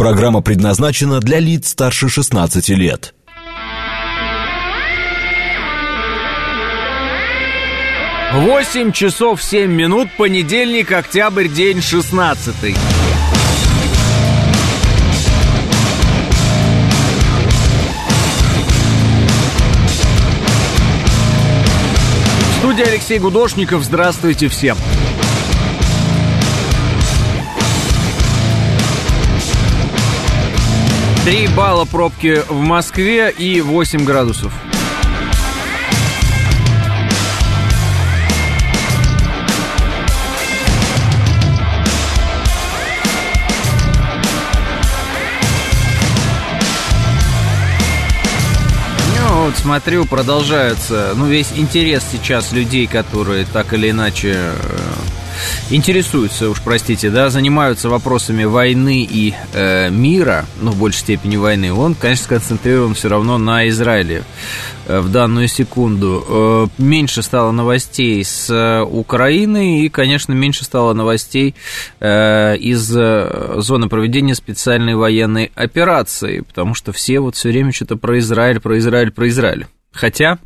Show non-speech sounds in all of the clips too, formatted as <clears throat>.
Программа предназначена для лиц старше 16 лет. Восемь часов семь минут, понедельник, октябрь, день шестнадцатый. Студия Алексей Гудошников. Здравствуйте всем. Три балла пробки в Москве и 8 градусов. Ну, вот смотрю, продолжается, ну, весь интерес сейчас людей, которые так или иначе э, интересуются, уж простите, да, занимаются вопросами войны и э, мира, ну, в большей степени войны, он, конечно, сконцентрирован все равно на Израиле э, в данную секунду. Э, меньше стало новостей с э, Украины и, конечно, меньше стало новостей э, из э, зоны проведения специальной военной операции, потому что все вот все время что-то про Израиль, про Израиль, про Израиль. Хотя...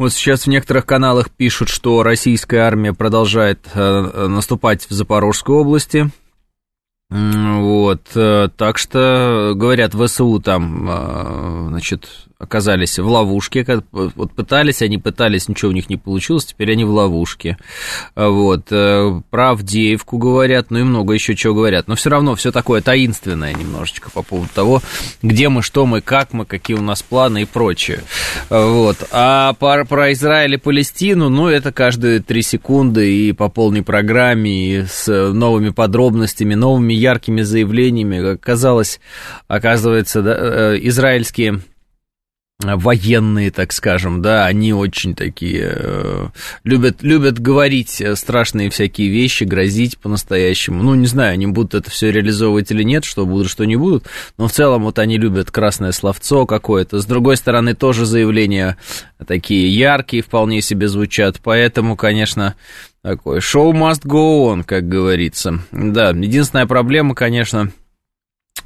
Вот сейчас в некоторых каналах пишут, что российская армия продолжает э, наступать в Запорожской области. Вот, э, так что, говорят, ВСУ там, э, значит, оказались в ловушке, вот пытались, они пытались, ничего у них не получилось, теперь они в ловушке, вот, э, про Авдеевку говорят, ну и много еще чего говорят, но все равно все такое таинственное немножечко по поводу того, где мы, что мы, как мы, какие у нас планы и прочее, вот, а про, про Израиль и Палестину, ну, это каждые три секунды и по полной программе, и с новыми подробностями, новыми яркими заявлениями, казалось, оказывается, да, э, израильские военные, так скажем, да, они очень такие э, любят, любят говорить страшные всякие вещи, грозить по-настоящему. Ну, не знаю, они будут это все реализовывать или нет, что будут, что не будут, но в целом вот они любят красное словцо какое-то. С другой стороны, тоже заявления такие яркие вполне себе звучат, поэтому, конечно, такой шоу must go on, как говорится. Да, единственная проблема, конечно,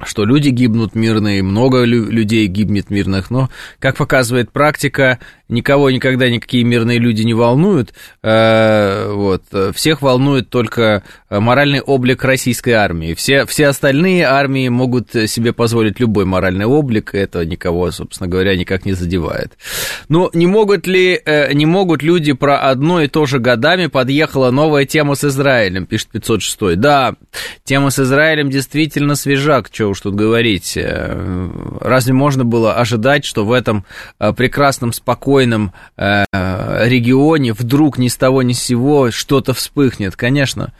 что люди гибнут мирные, много людей гибнет мирных, но, как показывает практика, никого никогда никакие мирные люди не волнуют, э, вот, всех волнует только моральный облик российской армии, все, все остальные армии могут себе позволить любой моральный облик, это никого, собственно говоря, никак не задевает. Но не могут ли, э, не могут люди про одно и то же годами подъехала новая тема с Израилем, пишет 506. Да, тема с Израилем действительно свежак, что уж тут говорить. Э, разве можно было ожидать, что в этом прекрасном, спокойном э, регионе вдруг ни с того ни с сего что-то вспыхнет. Конечно,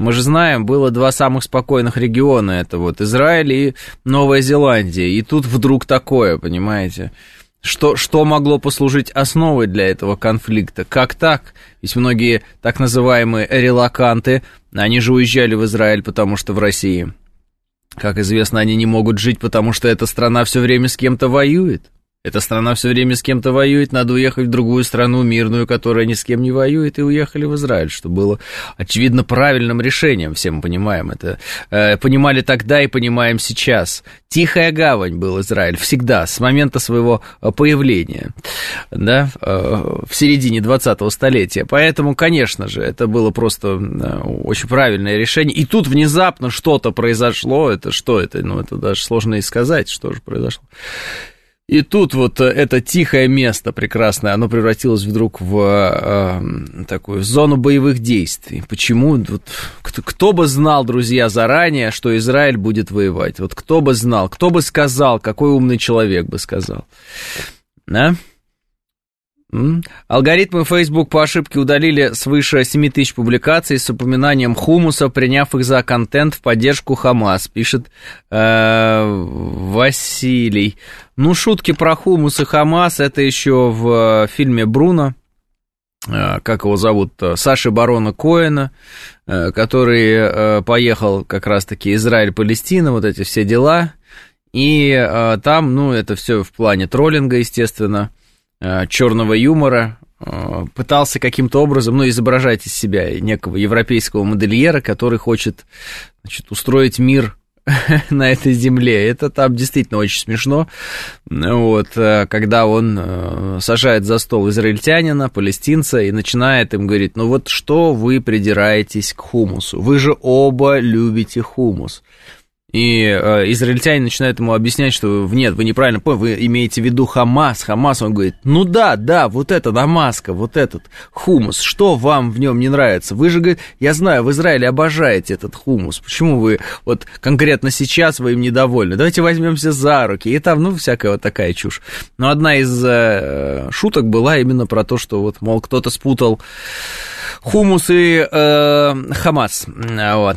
мы же знаем, было два самых спокойных региона, это вот Израиль и Новая Зеландия, и тут вдруг такое, понимаете? Что, что могло послужить основой для этого конфликта? Как так? Ведь многие так называемые релаканты, они же уезжали в Израиль, потому что в России, как известно, они не могут жить, потому что эта страна все время с кем-то воюет. Эта страна все время с кем-то воюет, надо уехать в другую страну мирную, которая ни с кем не воюет, и уехали в Израиль, что было, очевидно, правильным решением, все мы понимаем это. Э, понимали тогда и понимаем сейчас. Тихая гавань был Израиль всегда, с момента своего э, появления, да, э, в середине 20-го столетия. Поэтому, конечно же, это было просто очень правильное решение. И тут внезапно что-то произошло, это что это, ну, это даже сложно и сказать, что же произошло. И тут вот э, это тихое место прекрасное, оно превратилось вдруг в э, такую зону боевых действий. Почему? Вот, кто, кто бы знал, друзья, заранее, что Израиль будет воевать? Вот кто бы знал, кто бы сказал, какой умный человек бы сказал? Да? Алгоритмы Facebook по ошибке удалили свыше 7 тысяч публикаций с упоминанием хумуса, приняв их за контент в поддержку Хамас, пишет э, Василий. Ну, шутки про хумус и Хамас, это еще в фильме Бруно, э, как его зовут, Саши Барона Коэна, э, который э, поехал как раз-таки Израиль-Палестина, вот эти все дела, и э, там, ну, это все в плане троллинга, естественно, Э, черного юмора, э, пытался каким-то образом, ну, изображать из себя некого европейского модельера, который хочет значит, устроить мир <laughs> на этой земле. Это там действительно очень смешно. Вот, э, когда он э, сажает за стол израильтянина, палестинца, и начинает им говорить, ну вот что вы придираетесь к хумусу? Вы же оба любите хумус. И э, израильтяне начинают ему объяснять, что нет, вы неправильно поняли, вы имеете в виду Хамас. Хамас, он говорит, ну да, да, вот это Дамаска, вот этот хумус, что вам в нем не нравится? Вы же, говорит, я знаю, в Израиле обожаете этот хумус, почему вы вот конкретно сейчас вы им недовольны? Давайте возьмемся за руки. И там, ну, всякая вот такая чушь. Но одна из э, шуток была именно про то, что вот, мол, кто-то спутал хумус и э, Хамас. Вот.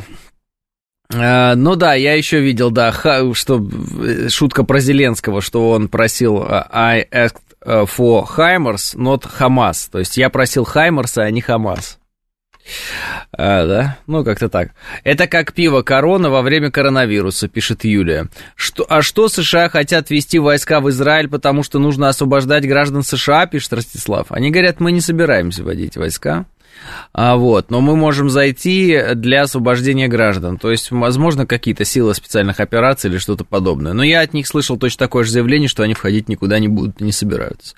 Uh, ну да, я еще видел, да, что э, шутка про Зеленского, что он просил uh, I asked э, for Хаймерс, not Хамас. То есть я просил Хаймерса, а не Хамас. А, да, ну как-то так. Это как пиво корона во время коронавируса, пишет Юлия. Что, а что США хотят вести войска в Израиль, потому что нужно освобождать граждан США, пишет Ростислав. Они говорят, мы не собираемся вводить войска. А, вот, но мы можем зайти для освобождения граждан. То есть, возможно, какие-то силы специальных операций или что-то подобное. Но я от них слышал точно такое же заявление, что они входить никуда не будут, не собираются.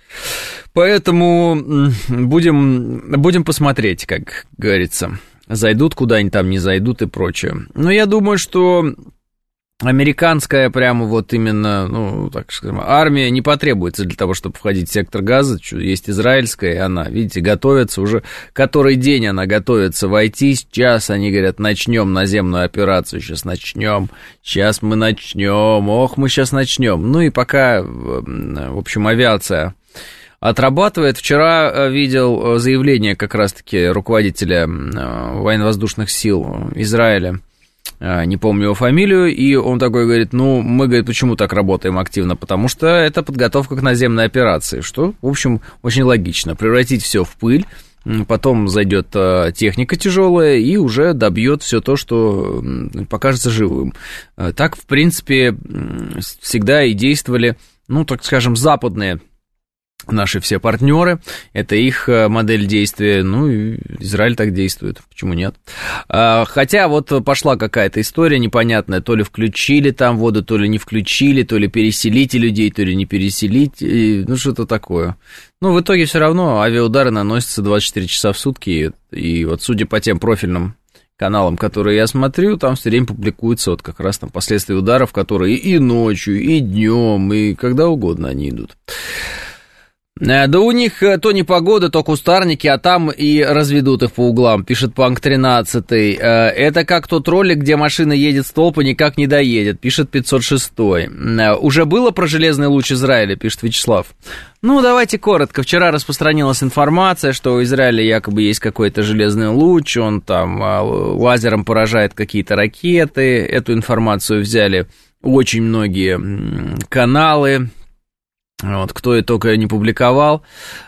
Поэтому будем, будем посмотреть, как говорится. Зайдут куда-нибудь там, не зайдут и прочее. Но я думаю, что американская прямо вот именно, ну, так скажем, армия не потребуется для того, чтобы входить в сектор газа. Есть израильская, и она, видите, готовится уже, который день она готовится войти. Сейчас они говорят, начнем наземную операцию, сейчас начнем, сейчас мы начнем, ох, мы сейчас начнем. Ну и пока, в общем, авиация отрабатывает. Вчера э, видел заявление как раз-таки руководителя военно-воздушных сил Израиля, не помню его фамилию, и он такой говорит, ну, мы, говорит, почему так работаем активно? Потому что это подготовка к наземной операции, что, в общем, очень логично. Превратить все в пыль, потом зайдет а, техника тяжелая и уже добьет все то, что покажется живым. А, так, в принципе, всегда и действовали, ну, так скажем, западные наши все партнеры, это их э, модель действия, ну, и Израиль так действует, почему нет? А, хотя вот пошла какая-то история непонятная, то ли включили там воду, то ли не включили, то ли переселите людей, то ли не переселить, ну, что-то такое. Ну, в итоге все равно авиаудары наносятся 24 часа в сутки, и вот судя по тем профильным каналам, которые я смотрю, там все время публикуются вот как раз там последствия ударов, которые и ночью, и днем, и когда угодно они идут. Э, да у них э, то не погода, то кустарники, а там и разведут их по углам, пишет Панк 13. Э, это как тот ролик, где машина едет столб и никак не доедет, пишет 506. Уже было про железный луч Израиля, пишет Вячеслав. Ну, давайте коротко. Вчера распространилась информация, что у Израиля якобы есть какой-то железный луч, он там лазером поражает какие-то ракеты. Эту информацию взяли очень многие каналы, вот, кто и только не публиковал.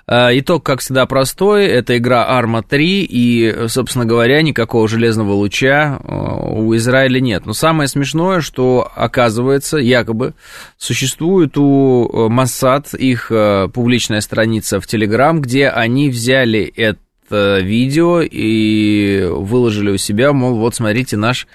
А, итог, как всегда, простой. Это игра Arma 3, и, собственно говоря, никакого железного луча а, у Израиля нет. Но самое смешное, что, оказывается, якобы существует у Моссад их публичная страница в Телеграм, где они взяли это видео и выложили у себя, мол, вот смотрите наш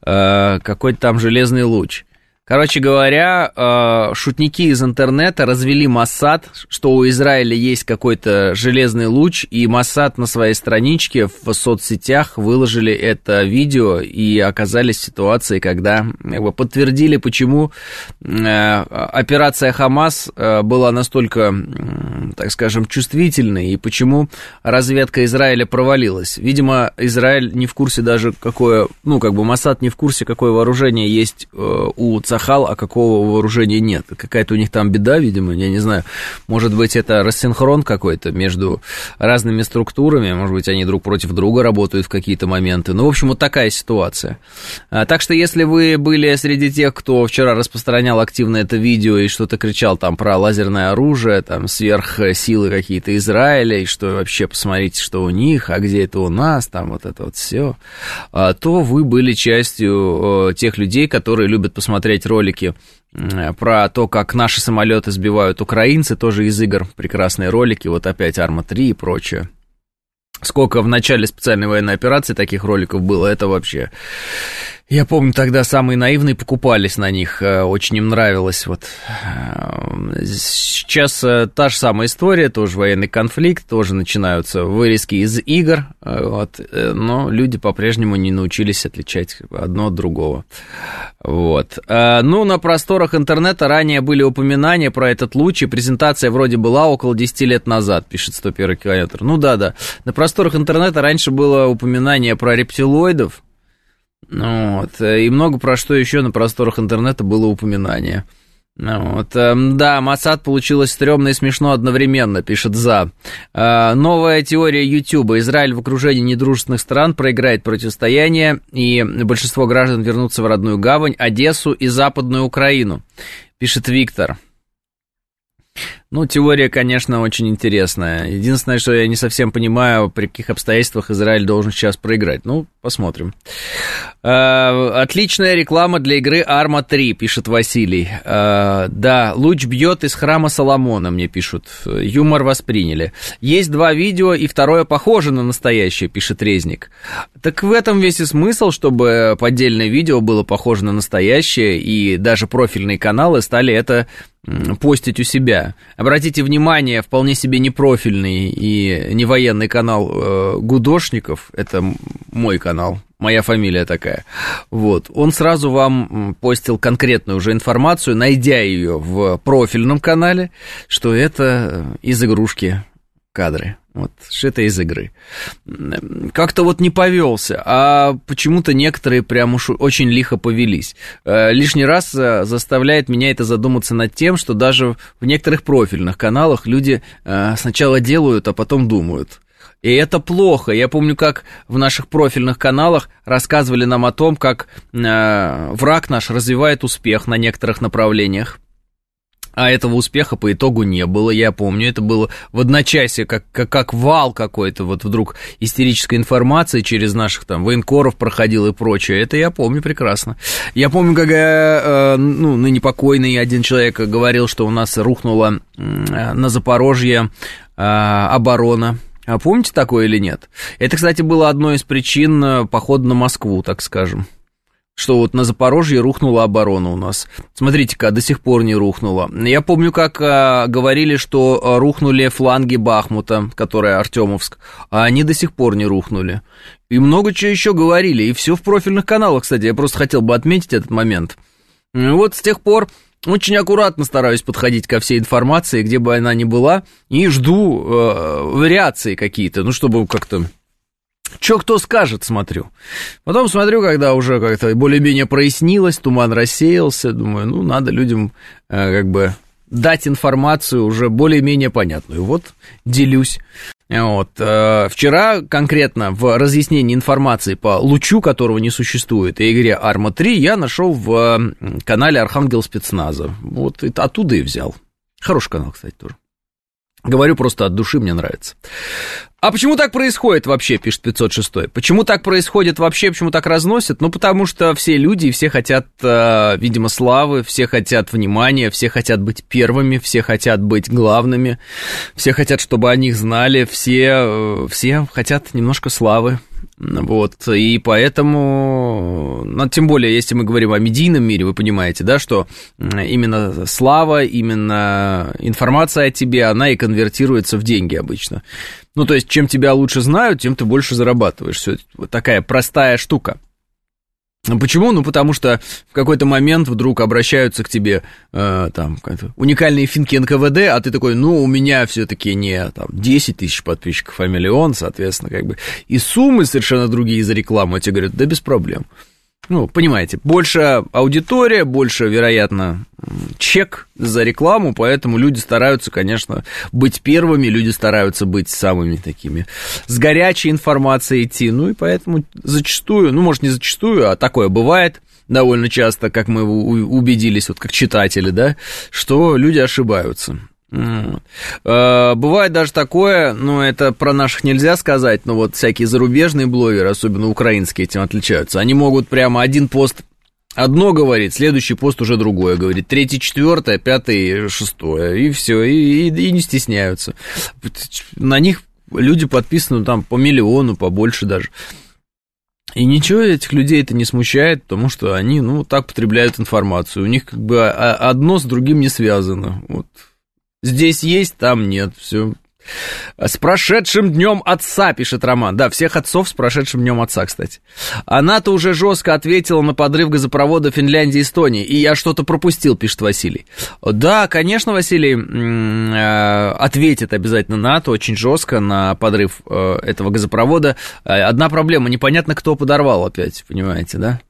какой-то там железный луч. Короче говоря, э, шутники из интернета развели Массад, что у Израиля есть какой-то железный луч, и Массад на своей страничке в соцсетях выложили это видео и оказались в ситуации, когда как бы, подтвердили, почему э, операция Хамас э, была настолько, так скажем, чувствительной, и почему разведка Израиля провалилась. Видимо, Израиль не в курсе даже, какое, ну, как бы Массад не в курсе, какое вооружение есть у Сахал, а какого вооружения нет. Какая-то у них там беда, видимо, я не знаю. Может быть, это рассинхрон какой-то между разными структурами, может быть, они друг против друга работают в какие-то моменты. Ну, в общем, вот такая ситуация. А, так что, если вы были среди тех, кто вчера распространял активно это видео и что-то кричал там про лазерное оружие, там сверхсилы какие-то Израиля, и что вообще посмотрите, что у них, а где это у нас, там вот это вот все, а, то вы были частью тех людей, которые любят посмотреть смотреть ролики про то, как наши самолеты сбивают украинцы, тоже из игр прекрасные ролики, вот опять Арма 3 и прочее. Сколько в начале специальной военной операции таких роликов было, это вообще Я помню, тогда самые наивные покупались на них, э, очень им нравилось. Вот. Э, сейчас э, та же самая история, тоже военный конфликт, тоже начинаются вырезки из игр, вот, но люди по-прежнему не научились отличать одно от другого. Вот. Ну, на просторах интернета ранее были упоминания про этот луч, и презентация вроде была около 10 лет назад, пишет 101 километр. Ну да, да. На просторах интернета раньше было упоминание про рептилоидов, вот. И много про что еще на просторах интернета было упоминание. Ну вот. Эм, да, Масад получилось стрёмно и смешно одновременно, пишет За. Э, новая теория Ютуба. Израиль в окружении недружественных стран проиграет противостояние, и большинство граждан вернутся в родную гавань, Одессу и Западную Украину, пишет Виктор. Ну, теория, конечно, очень интересная. Единственное, что я не совсем понимаю, при каких обстоятельствах Израиль должен сейчас проиграть. Ну, посмотрим. Э, отличная реклама для игры Арма 3, пишет Василий. Э, да, луч бьет из храма Соломона, мне пишут. Юмор восприняли. Есть два видео, и второе похоже на настоящее, пишет Резник. Так в этом весь и смысл, чтобы поддельное видео было похоже на настоящее, и даже профильные каналы стали это постить у себя. Обратите внимание, вполне себе непрофильный и не военный канал э, Гудошников, это мой канал, моя фамилия такая, вот, он сразу вам постил конкретную уже информацию, найдя ее в профильном канале, что это из игрушки кадры. Вот, что это из игры. Как-то вот не повелся, а почему-то некоторые прям уж очень лихо повелись. Э, лишний раз э, заставляет меня это задуматься над тем, что даже в некоторых профильных каналах люди э, сначала делают, а потом думают. И это плохо. Я помню, как в наших профильных каналах рассказывали нам о том, как враг наш развивает успех на некоторых направлениях а этого успеха по итогу не было, я помню, это было в одночасье, как, как, как вал какой-то, вот вдруг истерической информации через наших там военкоров проходил и прочее, это я помню прекрасно. Я помню, как э, ну, ныне покойный один человек говорил, что у нас рухнула на Запорожье э, оборона, а помните такое или нет? Это, кстати, было одной из причин э, похода на Москву, так скажем что вот на Запорожье рухнула оборона у нас. Смотрите-ка, до сих пор не рухнула. Я помню, как а, говорили, что а, рухнули фланги Бахмута, которая Артемовск, а они до сих пор не рухнули. И много чего еще говорили, и все в профильных каналах, кстати, я просто хотел бы отметить этот момент. И вот с тех пор очень аккуратно стараюсь подходить ко всей информации, где бы она ни была, и жду э, вариации какие-то, ну, чтобы как-то Че кто скажет, смотрю. Потом смотрю, когда уже как-то более-менее прояснилось, туман рассеялся, думаю, ну, надо людям э, как бы дать информацию уже более-менее понятную. Вот, делюсь. Вот. Э, вчера конкретно в разъяснении информации по лучу, которого не существует, и игре Арма 3, я нашел в канале Архангел спецназа. Вот оттуда и взял. Хороший канал, кстати, тоже. Говорю просто от души, мне нравится. А почему так происходит вообще, пишет 506. Почему так происходит вообще, почему так разносят? Ну, потому что все люди, все хотят, э, видимо, славы, все хотят внимания, все хотят быть первыми, все хотят быть главными, все хотят, чтобы о них знали, все, э, все хотят немножко славы. Вот, и поэтому, ну, тем более, если мы говорим о медийном мире, вы понимаете, да, что именно слава, именно информация о тебе, она и конвертируется в деньги обычно. Ну, то есть, чем тебя лучше знают, тем ты больше зарабатываешь. Все, такая простая штука. Ну, почему? Ну, потому что в какой-то момент вдруг обращаются к тебе э, там уникальные финки НКВД, а ты такой, ну, у меня все-таки не там 10 тысяч подписчиков, а миллион, соответственно, как бы. И суммы совершенно другие за рекламу, а тебе говорят, да без проблем. Ну, понимаете, больше аудитория, больше, вероятно, чек за рекламу, поэтому люди стараются, конечно, быть первыми, люди стараются быть самыми такими с горячей информацией идти, ну и поэтому зачастую, ну, может, не зачастую, а такое бывает довольно часто, как мы убедились, вот как читатели, да, что люди ошибаются. Э, бывает даже такое, ну, это про наших нельзя сказать, но вот всякие зарубежные блогеры, особенно украинские, этим отличаются. Они могут прямо один пост одно говорит, следующий пост уже другое говорит, третий, четвертое, пятый, шестое, и все, и, и, и не стесняются. На них люди подписаны там по миллиону, побольше даже. И ничего этих людей это не смущает, потому что они, ну, так потребляют информацию. У них как бы одно с другим не связано. Вот. Здесь есть, там нет, все. С прошедшим днем отца, пишет Роман. Да, всех отцов с прошедшим днем отца, кстати. Она-то уже жестко ответила на подрыв газопровода Финляндии и Эстонии. И я что-то пропустил, пишет Василий. Да, конечно, Василий э, ответит обязательно НАТО очень жестко на подрыв э, этого газопровода. Э, одна проблема, непонятно, кто подорвал опять, понимаете, да?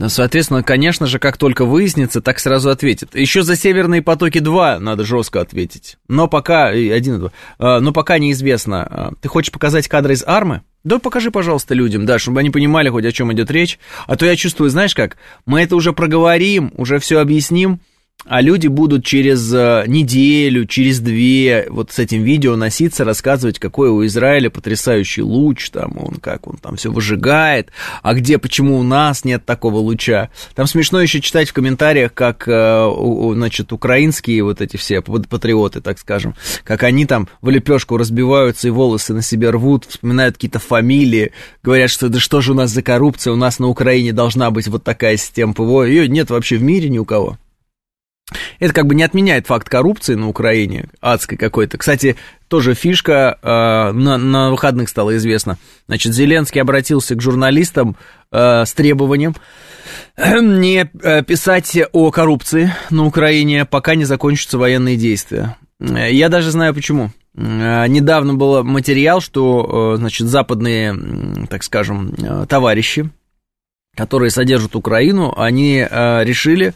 Ну, соответственно, конечно же, как только выяснится, так сразу ответит. Еще за «Северные потоки-2» надо жестко ответить. Но пока... Один два. А, но пока неизвестно. А, ты хочешь показать кадры из «Армы»? Да покажи, пожалуйста, людям, да, чтобы они понимали хоть о чем идет речь. А то я чувствую, знаешь как, мы это уже проговорим, уже все объясним, а люди будут через э, неделю, через две вот с этим видео носиться, рассказывать, какой у Израиля потрясающий луч, там он как он там все выжигает, а где, почему у нас нет такого луча. Там смешно еще читать в комментариях, как, э, значит, украинские вот эти все патриоты, так скажем, как они там в лепешку разбиваются и волосы на себе рвут, вспоминают какие-то фамилии, говорят, что да что же у нас за коррупция, у нас на Украине должна быть вот такая система ПВО, ее нет вообще в мире ни у кого. Это как бы не отменяет факт коррупции на Украине, адской какой-то. Кстати, тоже фишка, э, на, на выходных стало известно. Значит, Зеленский обратился к журналистам э, с требованием не э, писать о коррупции на Украине, пока не закончатся военные действия. Я даже знаю почему. Э, недавно был материал, что, э, значит, западные, так скажем, товарищи, которые содержат Украину, они решили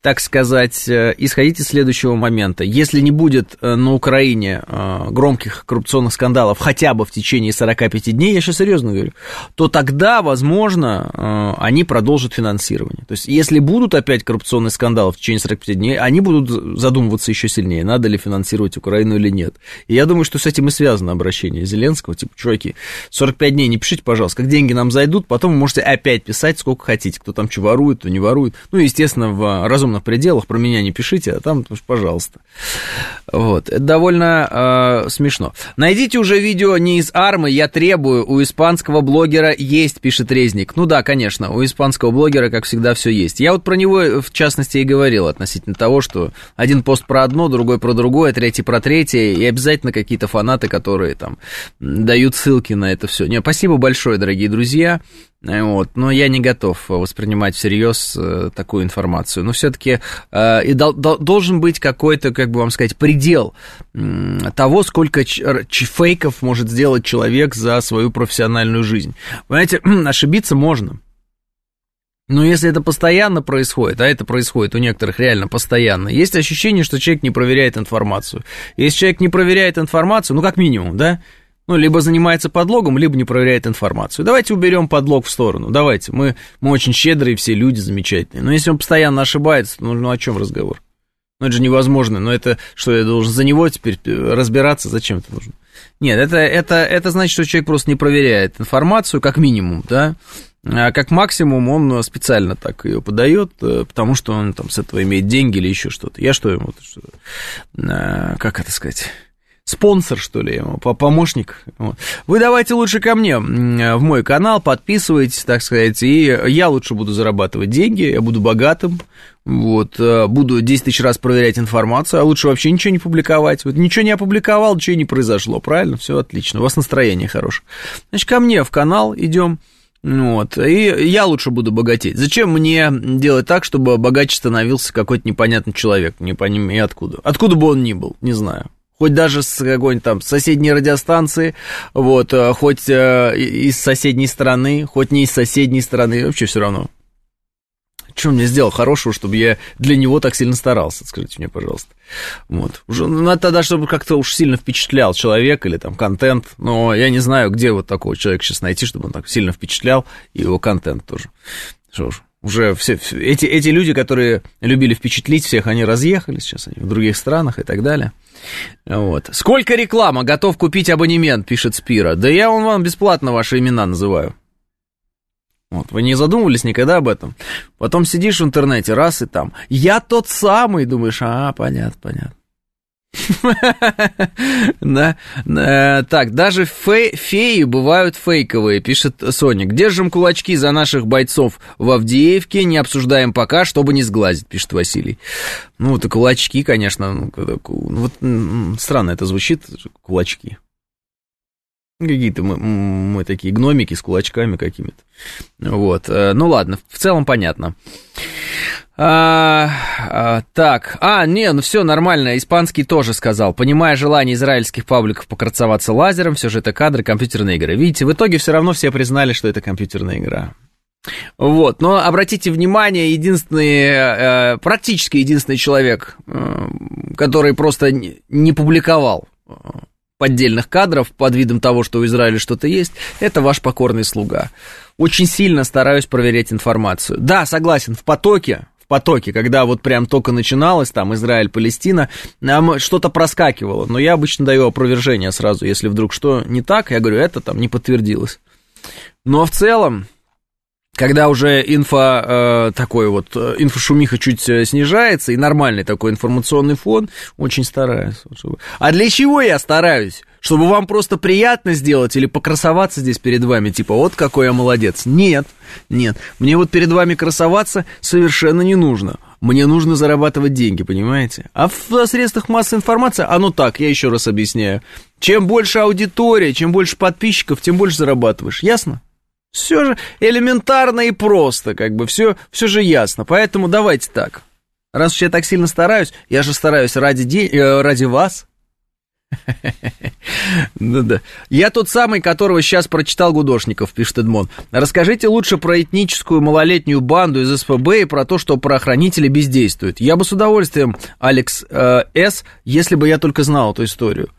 так сказать, э, исходить из следующего момента. Если не будет э, на Украине э, громких коррупционных скандалов хотя бы в течение 45 дней, я сейчас серьезно говорю, то тогда, возможно, они продолжат финансирование. То есть, если будут опять коррупционные скандалы в течение 45 дней, они будут задумываться еще сильнее, надо ли финансировать Украину или нет. И я думаю, что с этим и связано обращение Зеленского, типа, чуваки, 45 дней не пишите, пожалуйста, как деньги нам зайдут, потом вы можете опять писать сколько хотите, кто там что ворует, кто не ворует. Ну, естественно, в разумном разумных пределах, про меня не пишите, а там, пожалуйста. Вот, это довольно э, смешно. Найдите уже видео не из армы, я требую, у испанского блогера есть, пишет Резник. Ну да, конечно, у испанского блогера, как всегда, все есть. Я вот про него, в частности, и говорил относительно того, что один пост про одно, другой про другое, третий про третье, и обязательно какие-то фанаты, которые там дают ссылки на это все. Не, спасибо большое, дорогие друзья. Вот, но я не готов воспринимать всерьез э, такую информацию. Но все-таки э, и дол, дол, должен быть какой-то, как бы вам сказать, предел того, сколько ч, фейков может сделать человек за свою профессиональную жизнь. Понимаете, <clears throat> ошибиться можно. Но если это постоянно происходит, а это происходит у некоторых реально постоянно, есть ощущение, что человек не проверяет информацию. Если человек не проверяет информацию, ну как минимум, да, ну, либо занимается подлогом, либо не проверяет информацию. Давайте уберем подлог в сторону. Давайте. Мы, мы очень щедрые, все люди замечательные. Но если он постоянно ошибается, ну, ну о чем разговор? Ну, это же невозможно. Но это что, я должен за него теперь разбираться? Зачем это нужно? Нет, это, это, это значит, что человек просто не проверяет информацию, как минимум, да. А как максимум он специально так ее подает, э, потому что он там с этого имеет деньги или еще что-то. Я что ему, что, э, как это сказать? Спонсор, что ли, помощник. Вы давайте лучше ко мне в мой канал, подписывайтесь, так сказать, и я лучше буду зарабатывать деньги, я буду богатым, вот, э, буду 10 тысяч раз проверять информацию, а лучше вообще ничего не публиковать. Вот ничего не опубликовал, ничего не произошло, правильно? Все отлично, у вас настроение хорошее. Значит, ко мне в канал идем. Вот, и я лучше буду богатеть. Зачем мне делать так, чтобы богаче становился какой-то непонятный человек, не понимаю откуда? Откуда бы он ни был, не знаю хоть даже с какой-нибудь там соседней радиостанции, вот, э, хоть э, из соседней страны, хоть не из соседней страны, вообще все равно. Что мне сделал хорошего, чтобы я для него так сильно старался, скажите мне, пожалуйста. Вот. Уже, ну, надо тогда, чтобы как-то уж сильно впечатлял человек или там контент, но я не знаю, где вот такого человека сейчас найти, чтобы он так сильно впечатлял, и его контент тоже. Что ж, уже все, эти, эти люди, которые любили впечатлить всех, они разъехались, сейчас они в других странах и так далее. Вот. Сколько реклама? Готов купить абонемент, пишет Спира. Да я он вам бесплатно ваши имена называю. Вот, вы не задумывались никогда об этом? Потом сидишь в интернете, раз и там. Я тот самый, думаешь, а, понятно, понятно. <laughs> Да, так, даже феи бывают фейковые, пишет Соник. Держим кулачки за наших бойцов в Авдеевке, не обсуждаем пока, чтобы не сглазить, пишет Василий. Ну, это кулачки, конечно, ну, вот странно это звучит, кулачки. Какие-то мы, мы такие гномики с кулачками какими-то. Вот, э, ну ладно, в целом понятно. А, а, так, а, не, ну все нормально, испанский тоже сказал. Понимая желание израильских пабликов покрасоваться лазером, все же это кадры компьютерной игры. Видите, в итоге все равно все признали, что это компьютерная игра. Вот, но обратите внимание, единственный, э, практически единственный человек, э, который просто не публиковал э, поддельных кадров под видом того, что у Израиля что-то есть, это ваш покорный слуга. Очень сильно стараюсь проверять информацию. Да, согласен, в потоке, потоке, когда вот прям только начиналось, там, Израиль-Палестина, что-то проскакивало, но я обычно даю опровержение сразу, если вдруг что не так, я говорю, это там не подтвердилось. Но в целом, когда уже инфо э, такой вот, э, инфошумиха чуть э, снижается, и нормальный такой информационный фон, очень стараюсь. А для чего я стараюсь? Чтобы вам просто приятно сделать или покрасоваться здесь перед вами, типа, вот какой я молодец. Нет, нет, мне вот перед вами красоваться совершенно не нужно. Мне нужно зарабатывать деньги, понимаете? А в средствах массовой информации, ну так, я еще раз объясняю. Чем больше аудитория, чем больше подписчиков, тем больше зарабатываешь. Ясно? Все же элементарно и просто, как бы, все, все же ясно. Поэтому давайте так. Раз уж я так сильно стараюсь, я же стараюсь ради, де... Э, ради вас. <laughs> Да-да. Я тот самый, которого сейчас прочитал Гудошников, пишет Эдмон. Расскажите лучше про этническую малолетнюю банду из СПБ и про то, что правоохранители бездействуют. Я бы с удовольствием, Алекс э, С., если бы я только знал эту историю.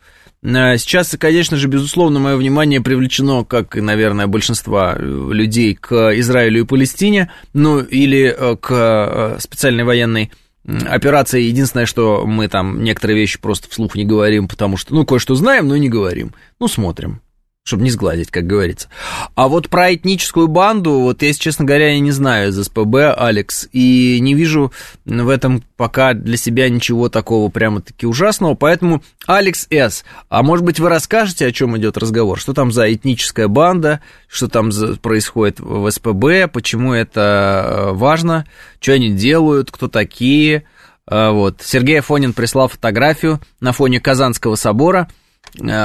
Э, сейчас, конечно же, безусловно, мое внимание привлечено, как наверное, большинство э, людей, к Израилю и Палестине, ну, или э, к специальной военной операции. Единственное, что мы там некоторые вещи просто вслух не говорим, потому что, ну, кое-что знаем, но не говорим. Ну, смотрим чтобы не сгладить, как говорится. А вот про этническую банду, вот я, честно говоря, я не знаю из СПБ, Алекс, и не вижу в этом пока для себя ничего такого прямо-таки ужасного, поэтому, Алекс С., а может быть вы расскажете, о чем идет разговор, что там за этническая банда, что там происходит в СПБ, почему это э, важно, что они делают, кто такие, э, вот. Сергей Афонин прислал фотографию на фоне Казанского собора –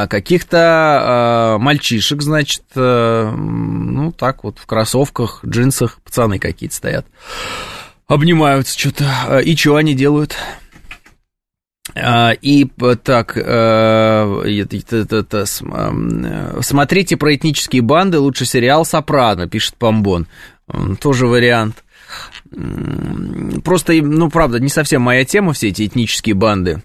каких-то э, мальчишек, значит, э, ну, так вот, в кроссовках, джинсах, пацаны какие-то стоят, обнимаются что-то. И что они делают? И так, смотрите про этнические банды, лучше сериал «Сопрано», пишет Помбон. Тоже вариант. Просто, ну, правда, не совсем моя тема, все эти этнические банды.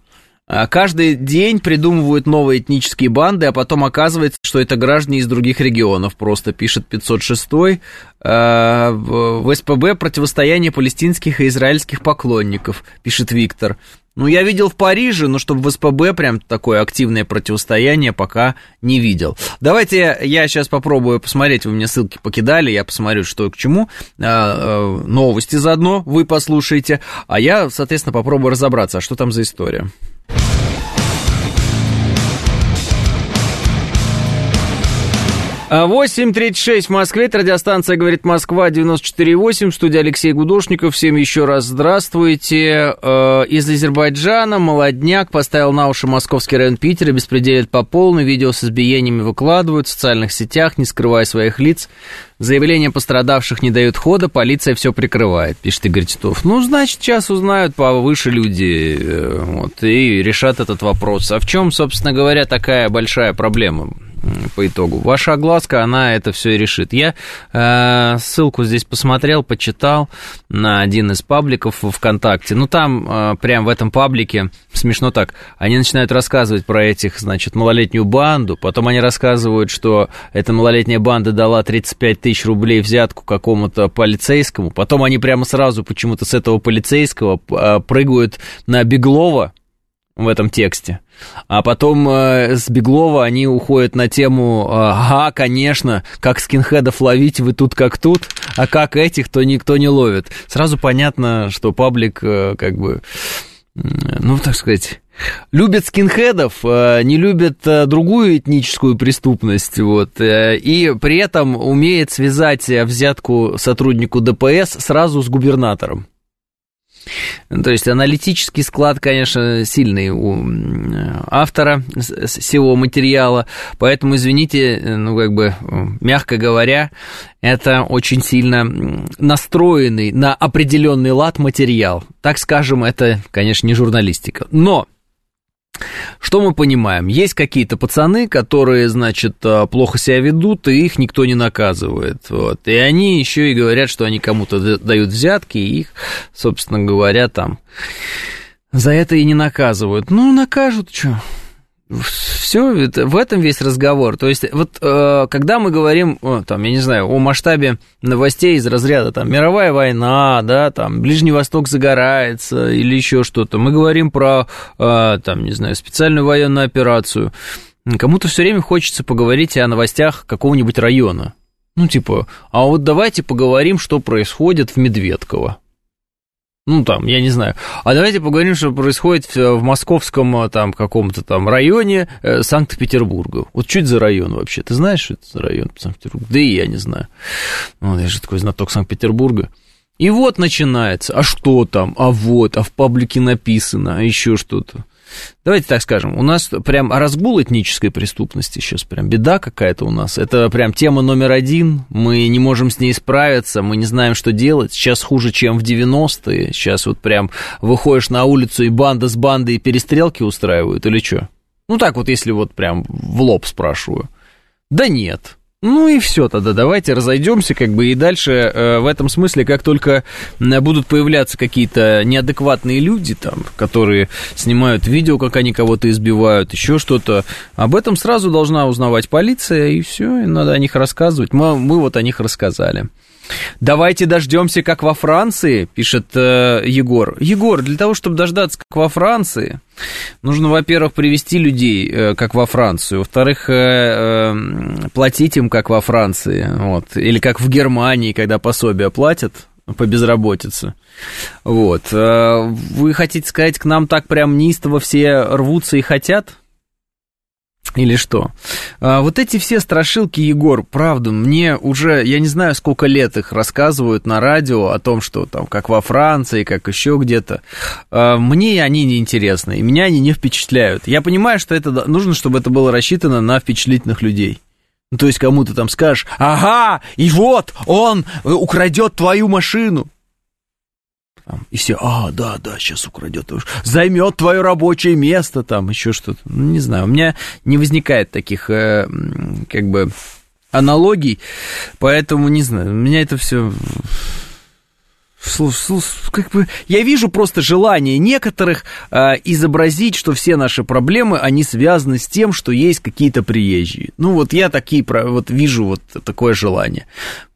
А каждый день придумывают новые этнические банды, а потом оказывается, что это граждане из других регионов. Просто пишет 506 а, в СПБ противостояние палестинских и израильских поклонников, пишет Виктор. Ну, я видел в Париже, но чтобы в СПБ прям такое активное противостояние пока не видел. Давайте я сейчас попробую посмотреть, вы мне ссылки покидали, я посмотрю, что и к чему. А, новости заодно вы послушаете, а я, соответственно, попробую разобраться, а что там за история. 8.36 в Москве, это радиостанция «Говорит Москва», 94.8, студия Алексей Гудошников. Всем еще раз здравствуйте. Э, из Азербайджана молодняк поставил на уши московский район Питера, беспределит по полной, видео с избиениями выкладывают в социальных сетях, не скрывая своих лиц. Заявления пострадавших не дают хода, полиция все прикрывает, пишет Игорь Титов. Ну, значит, сейчас узнают повыше люди э, вот, и решат этот вопрос. А в чем, собственно говоря, такая большая проблема? По итогу. Ваша огласка, она это все и решит. Я э, ссылку здесь посмотрел, почитал на один из пабликов ВКонтакте. Ну, там э, прям в этом паблике, смешно так, они начинают рассказывать про этих, значит, малолетнюю банду, потом они рассказывают, что эта малолетняя банда дала 35 тысяч рублей взятку какому-то полицейскому, потом они прямо сразу почему-то с этого полицейского э, прыгают на Беглова, в этом тексте. А потом э, с Беглова они уходят на тему «Ага, конечно, как скинхедов ловить вы тут как тут, а как этих, то никто не ловит». Сразу понятно, что паблик э, как бы, ну, так сказать, любят скинхедов, э, не любят э, другую этническую преступность, вот, э, и при этом умеет связать взятку сотруднику ДПС сразу с губернатором. То есть аналитический склад, конечно, сильный у автора всего материала, поэтому, извините, ну, как бы, мягко говоря, это очень сильно настроенный на определенный лад материал. Так скажем, это, конечно, не журналистика. Но что мы понимаем? Есть какие-то пацаны, которые, значит, э, плохо себя ведут, и их никто не наказывает. Вот. И они еще и говорят, что они кому-то дают взятки, и их, собственно говоря, там за это и не наказывают. Ну, накажут, что? Все, в этом весь разговор. То есть, вот э, когда мы говорим, там, я не знаю, о масштабе новостей из разряда там мировая война, да, там Ближний Восток загорается или еще что-то, мы говорим про, э, там, не знаю, специальную военную операцию. Кому-то все время хочется поговорить о новостях какого-нибудь района. Ну, типа, а вот давайте поговорим, что происходит в Медведково. Ну, там, я не знаю. А давайте поговорим, что происходит в, московском э, там каком-то там районе э, Санкт-Петербурга. Вот чуть за район вообще. Ты знаешь, что это за район Санкт-Петербурга? Да и я не знаю. Ну, я же такой знаток Санкт-Петербурга. И вот начинается. А что там? А вот, а в паблике написано, а еще что-то. Давайте так скажем, у нас прям разгул этнической преступности сейчас, прям беда какая-то у нас. Это прям тема номер один, мы не можем с ней справиться, мы не знаем, что делать. Сейчас хуже, чем в 90-е. Сейчас вот прям выходишь на улицу и банда с бандой перестрелки устраивают или что? Ну так вот, если вот прям в лоб спрашиваю. Да нет, ну и все тогда, давайте разойдемся, как бы, и дальше э, в этом смысле, как только будут появляться какие-то неадекватные люди, там, которые снимают видео, как они кого-то избивают, еще что-то, об этом сразу должна узнавать полиция, и все, и надо о них рассказывать. Мы, мы вот о них рассказали. Давайте дождемся, как во Франции, пишет э, Егор. Егор, для того, чтобы дождаться, как во Франции, нужно, во-первых, привести людей, э, как во Францию, во-вторых, э, э, платить им, как во Франции, вот, или как в Германии, когда пособия платят по безработице. Вот. Э, вы хотите сказать, к нам так прям неистово все рвутся и хотят? Или что? А, вот эти все страшилки, Егор, правда, мне уже, я не знаю, сколько лет их рассказывают на радио о том, что там, как во Франции, как еще где-то. А, мне они не интересны, и меня они не впечатляют. Я понимаю, что это нужно, чтобы это было рассчитано на впечатлительных людей. Ну, то есть кому-то там скажешь, ага, и вот, он украдет твою машину. И все, а, да, да, сейчас украдет, займет твое рабочее место, там, еще что-то. Ну, не знаю, у меня не возникает таких, э, как бы, аналогий, поэтому, не знаю, у меня это все как бы, я вижу просто желание некоторых э, изобразить, что все наши проблемы, они связаны с тем, что есть какие-то приезжие. Ну, вот я такие, вот вижу вот такое желание.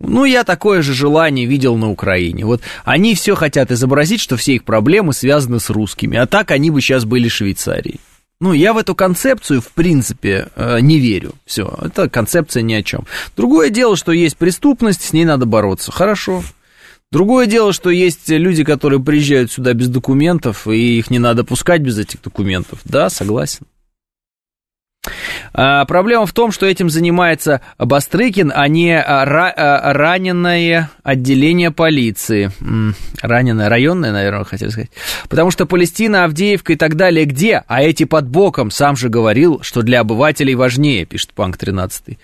Ну, я такое же желание видел на Украине. Вот они все хотят изобразить, что все их проблемы связаны с русскими, а так они бы сейчас были Швейцарией. Ну, я в эту концепцию, в принципе, э, не верю. Все, это концепция ни о чем. Другое дело, что есть преступность, с ней надо бороться. Хорошо. Другое дело, что есть люди, которые приезжают сюда без документов, и их не надо пускать без этих документов. Да, согласен. А, проблема в том, что этим занимается Бастрыкин, а не а, ра, а, раненое отделение полиции. Раненое, районное, наверное, хотел сказать. Потому что Палестина, Авдеевка и так далее где? А эти под боком. Сам же говорил, что для обывателей важнее, пишет Панк 13.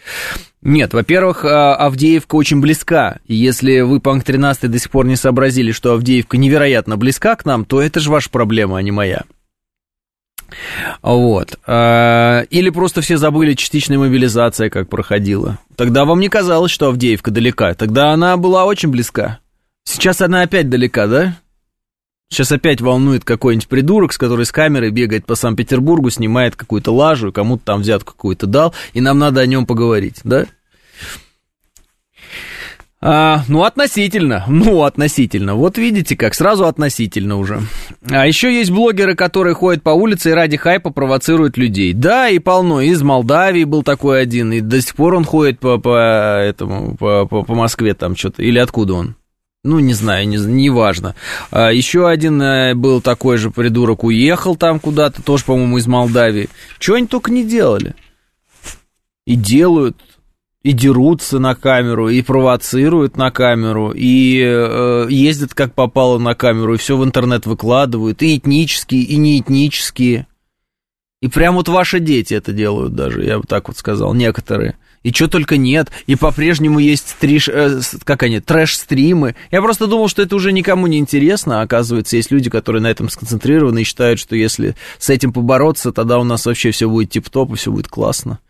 Нет, во-первых, а, Авдеевка очень близка. И если вы, Панк 13, до сих пор не сообразили, что Авдеевка невероятно близка к нам, то это же ваша проблема, а не моя. Вот. А, или просто все забыли частичная мобилизация, как проходила. Тогда вам не казалось, что Авдеевка далека. Тогда она была очень близка. Сейчас она опять далека, да? Сейчас опять волнует какой-нибудь придурок, с который с камерой бегает по Санкт-Петербургу, снимает какую-то лажу, кому-то там взятку какую-то дал, и нам надо о нем поговорить, да? А, ну, относительно. Ну, относительно. Вот видите, как сразу относительно уже. А еще есть блогеры, которые ходят по улице и ради хайпа провоцируют людей. Да, и полно. Из Молдавии был такой один, и до сих пор он ходит по, по этому, по, по, по Москве там что-то. Или откуда он? ну, не знаю, не, не важно. А, еще один э, был такой же придурок, уехал там куда-то, тоже, по-моему, из Молдавии. Чего они только не делали. И делают, и дерутся на камеру, и провоцируют на камеру, и э, ездят как попало на камеру, и все в интернет выкладывают, и этнические, и неэтнические. И прям вот ваши дети это делают даже, я бы так вот сказал, некоторые и что только нет, и по-прежнему есть триш, э, как они, трэш-стримы. Я просто думал, что это уже никому не интересно, а оказывается, есть люди, которые на этом сконцентрированы и считают, что если с этим побороться, тогда у нас вообще все будет тип-топ и все будет классно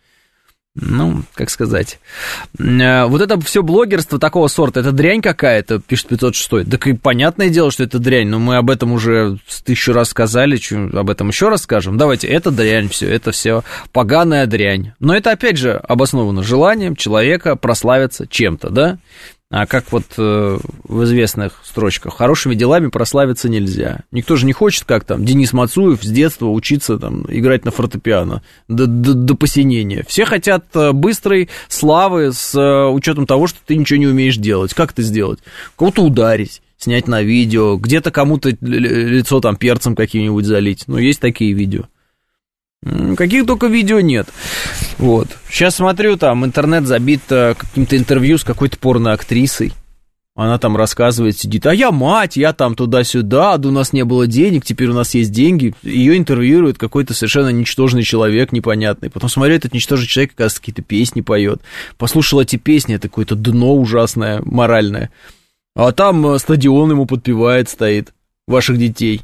ну, как сказать, э, вот это все блогерство такого сорта, это дрянь какая-то, пишет 506. Так и понятное дело, что это дрянь, но мы об этом уже тысячу раз сказали, об этом еще раз скажем. Давайте, это дрянь все, это все поганая дрянь. Но это, опять же, обосновано желанием человека прославиться чем-то, да? А как вот э, в известных строчках, хорошими делами прославиться нельзя. Никто же не хочет, как там Денис Мацуев с детства учиться там играть на фортепиано до, до, до посинения. Все хотят э, быстрой славы с э, учетом того, что ты ничего не умеешь делать. Как это сделать? Кого-то ударить снять на видео, где-то кому-то лицо там перцем каким-нибудь залить. Ну, есть такие видео. Каких только видео нет. Вот. Сейчас смотрю, там интернет забит э, каким-то интервью с какой-то порноактрисой. Она там рассказывает, сидит, а я мать, я там туда-сюда, да у нас не было денег, теперь у нас есть деньги. Ее интервьюирует какой-то совершенно ничтожный человек непонятный. Потом смотрю, этот ничтожный человек, оказывается, какие-то песни поет. Послушал эти песни, это какое-то дно ужасное, моральное. А там э, стадион ему подпевает, стоит, ваших детей.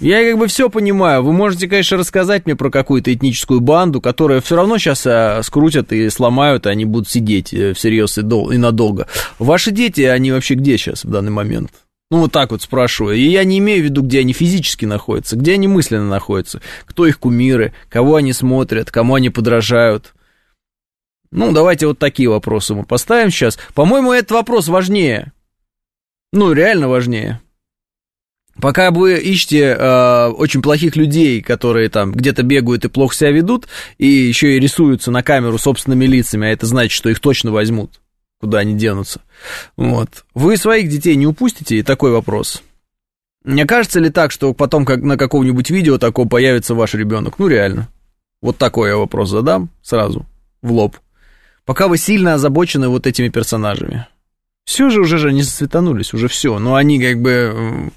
Я как бы все понимаю. Вы можете, конечно, рассказать мне про какую-то этническую банду, которая все равно сейчас а, скрутят и сломают, и они будут сидеть э, всерьез и, дол- и надолго. Ваши дети, они вообще где сейчас в данный момент? Ну, вот так вот спрашиваю. И я не имею в виду, где они физически находятся, где они мысленно находятся, кто их кумиры, кого они смотрят, кому они подражают. Ну, давайте вот такие вопросы мы поставим сейчас. По-моему, этот вопрос важнее. Ну, реально важнее. Пока вы ищете э, очень плохих людей, которые там где-то бегают и плохо себя ведут, и еще и рисуются на камеру собственными лицами, а это значит, что их точно возьмут, куда они денутся. Вот. Вы своих детей не упустите, и такой вопрос. Мне кажется ли так, что потом как на каком-нибудь видео таком появится ваш ребенок? Ну, реально. Вот такой я вопрос задам сразу, в лоб. Пока вы сильно озабочены вот этими персонажами. Все же уже же они засветанулись, уже все. Но они как бы...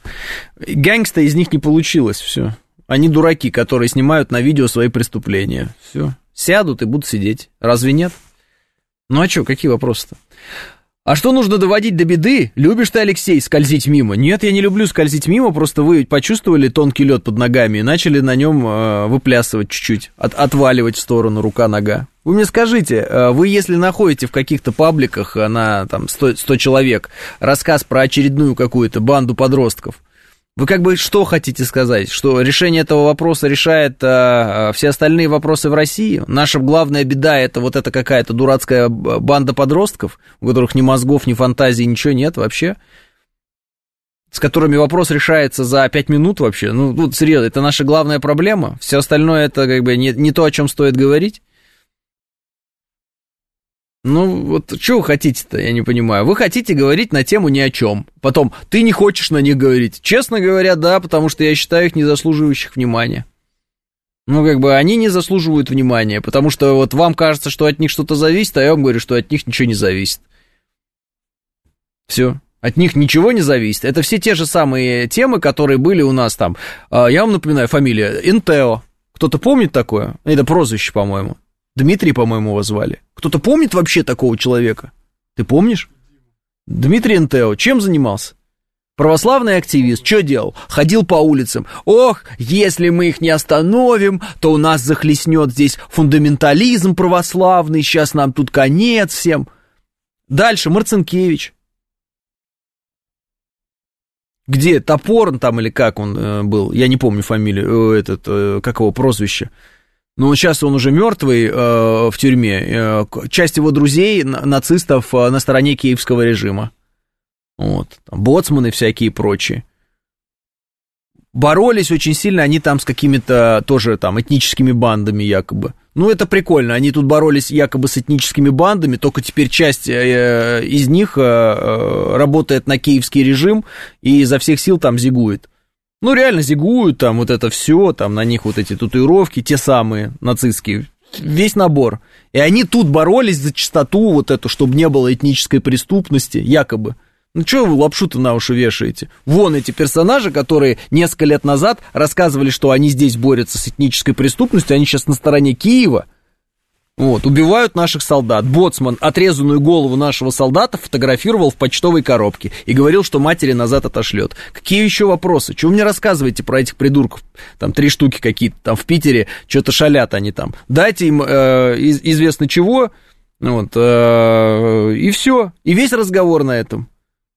Гангста из них не получилось, все. Они дураки, которые снимают на видео свои преступления. Все. Сядут и будут сидеть. Разве нет? Ну а что, какие вопросы-то? А что нужно доводить до беды? Любишь ты, Алексей, скользить мимо? Нет, я не люблю скользить мимо, просто вы почувствовали тонкий лед под ногами и начали на нем э, выплясывать чуть-чуть, от, отваливать в сторону рука-нога. Вы мне скажите, э, вы если находите в каких-то пабликах э, на там 100, 100 человек рассказ про очередную какую-то банду подростков, вы как бы что хотите сказать? Что решение этого вопроса решает а, все остальные вопросы в России? Наша главная беда это вот эта какая-то дурацкая банда подростков, у которых ни мозгов, ни фантазии, ничего нет вообще? С которыми вопрос решается за пять минут вообще? Ну, тут серьезно, это наша главная проблема? Все остальное это как бы не, не то, о чем стоит говорить? Ну, вот что вы хотите-то, я не понимаю. Вы хотите говорить на тему ни о чем. Потом, ты не хочешь на них говорить. Честно говоря, да, потому что я считаю их не заслуживающих внимания. Ну, как бы они не заслуживают внимания, потому что вот вам кажется, что от них что-то зависит, а я вам говорю, что от них ничего не зависит. Все. От них ничего не зависит. Это все те же самые темы, которые были у нас там. А, я вам напоминаю, фамилия Интео. Кто-то помнит такое? Это прозвище, по-моему. Дмитрий, по-моему, его звали. Кто-то помнит вообще такого человека? Ты помнишь? Дмитрий Энтео. Чем занимался? Православный активист, что делал? Ходил по улицам. Ох, если мы их не остановим, то у нас захлестнет здесь фундаментализм православный, сейчас нам тут конец всем. Дальше Марцинкевич. Где? Топорн там или как он э, был? Я не помню фамилию, э, этот, э, как его прозвище. Но сейчас он уже мертвый э, в тюрьме. Э, часть его друзей, нацистов, э, на стороне киевского режима. Вот. Там, боцманы всякие прочие. Боролись очень сильно они там с какими-то тоже там этническими бандами якобы. Ну, это прикольно. Они тут боролись якобы с этническими бандами, только теперь часть э, из них э, э, работает на киевский режим и изо всех сил там зигует. Ну, реально зигуют там вот это все, там на них вот эти татуировки, те самые нацистские, весь набор. И они тут боролись за чистоту вот эту, чтобы не было этнической преступности, якобы. Ну, что вы лапшу-то на уши вешаете? Вон эти персонажи, которые несколько лет назад рассказывали, что они здесь борются с этнической преступностью, они сейчас на стороне Киева, вот, убивают наших солдат. Боцман отрезанную голову нашего солдата фотографировал в почтовой коробке и говорил, что матери назад отошлет. Какие еще вопросы? Чего вы мне рассказываете про этих придурков? Там три штуки какие-то, там в Питере что-то шалят они там. Дайте им э, из, известно чего, вот, э, и все. И весь разговор на этом.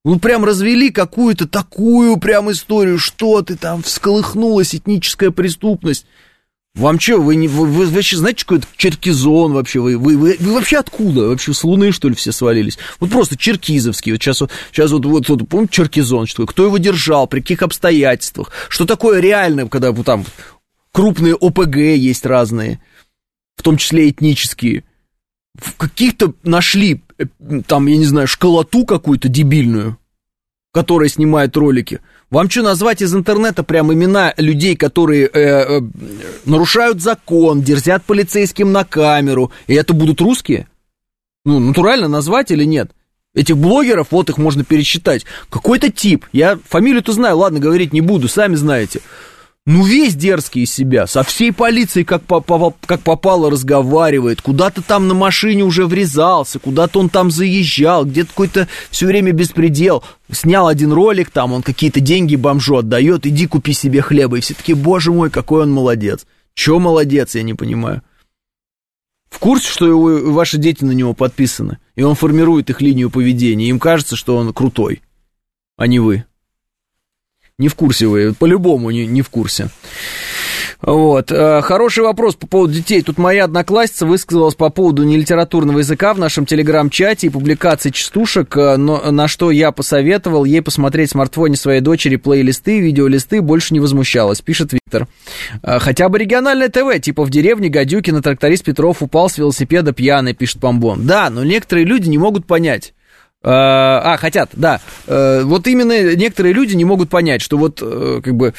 Ну, прям развели какую-то такую прям историю, что ты там всколыхнулась этническая преступность. Вам что, вы, не, вы, вы вообще знаете, что это черкизон вообще? Вы, вы, вы, вы вообще откуда? Вообще с Луны, что ли, все свалились? Вот просто черкизовский. Вот сейчас, вот, сейчас вот, вот, вот помните, черкизон, что? Кто его держал, при каких обстоятельствах? Что такое реальное, когда вот, там крупные ОПГ есть разные, в том числе этнические? Каких-то нашли, э, там, я не знаю, школоту какую-то дебильную, которая снимает ролики – вам что, назвать из интернета прям имена людей, которые э, э, нарушают закон, дерзят полицейским на камеру, и это будут русские? Ну, натурально назвать или нет? Этих блогеров, вот их можно пересчитать. Какой-то тип, я фамилию-то знаю, ладно, говорить не буду, сами знаете ну, весь дерзкий из себя, со всей полицией как, как попало разговаривает, куда-то там на машине уже врезался, куда-то он там заезжал, где-то какой-то все время беспредел. Снял один ролик, там он какие-то деньги бомжу отдает, иди купи себе хлеба. И все таки боже мой, какой он молодец. Че молодец, я не понимаю. В курсе, что его, ваши дети на него подписаны, и он формирует их линию поведения, им кажется, что он крутой, а не вы. Не в курсе вы, по-любому не, не в курсе. Вот. Э, хороший вопрос по поводу детей. Тут моя одноклассница высказалась по поводу нелитературного языка в нашем телеграм-чате и публикации частушек, э, но, на что я посоветовал ей посмотреть в смартфоне своей дочери плейлисты, видеолисты, больше не возмущалась, пишет Виктор. Э, хотя бы региональное ТВ, типа в деревне Гадюкина тракторист Петров упал с велосипеда пьяный, пишет Помбон. Да, но некоторые люди не могут понять. А, хотят, да. Э, вот именно некоторые люди не могут понять, что вот э, как бы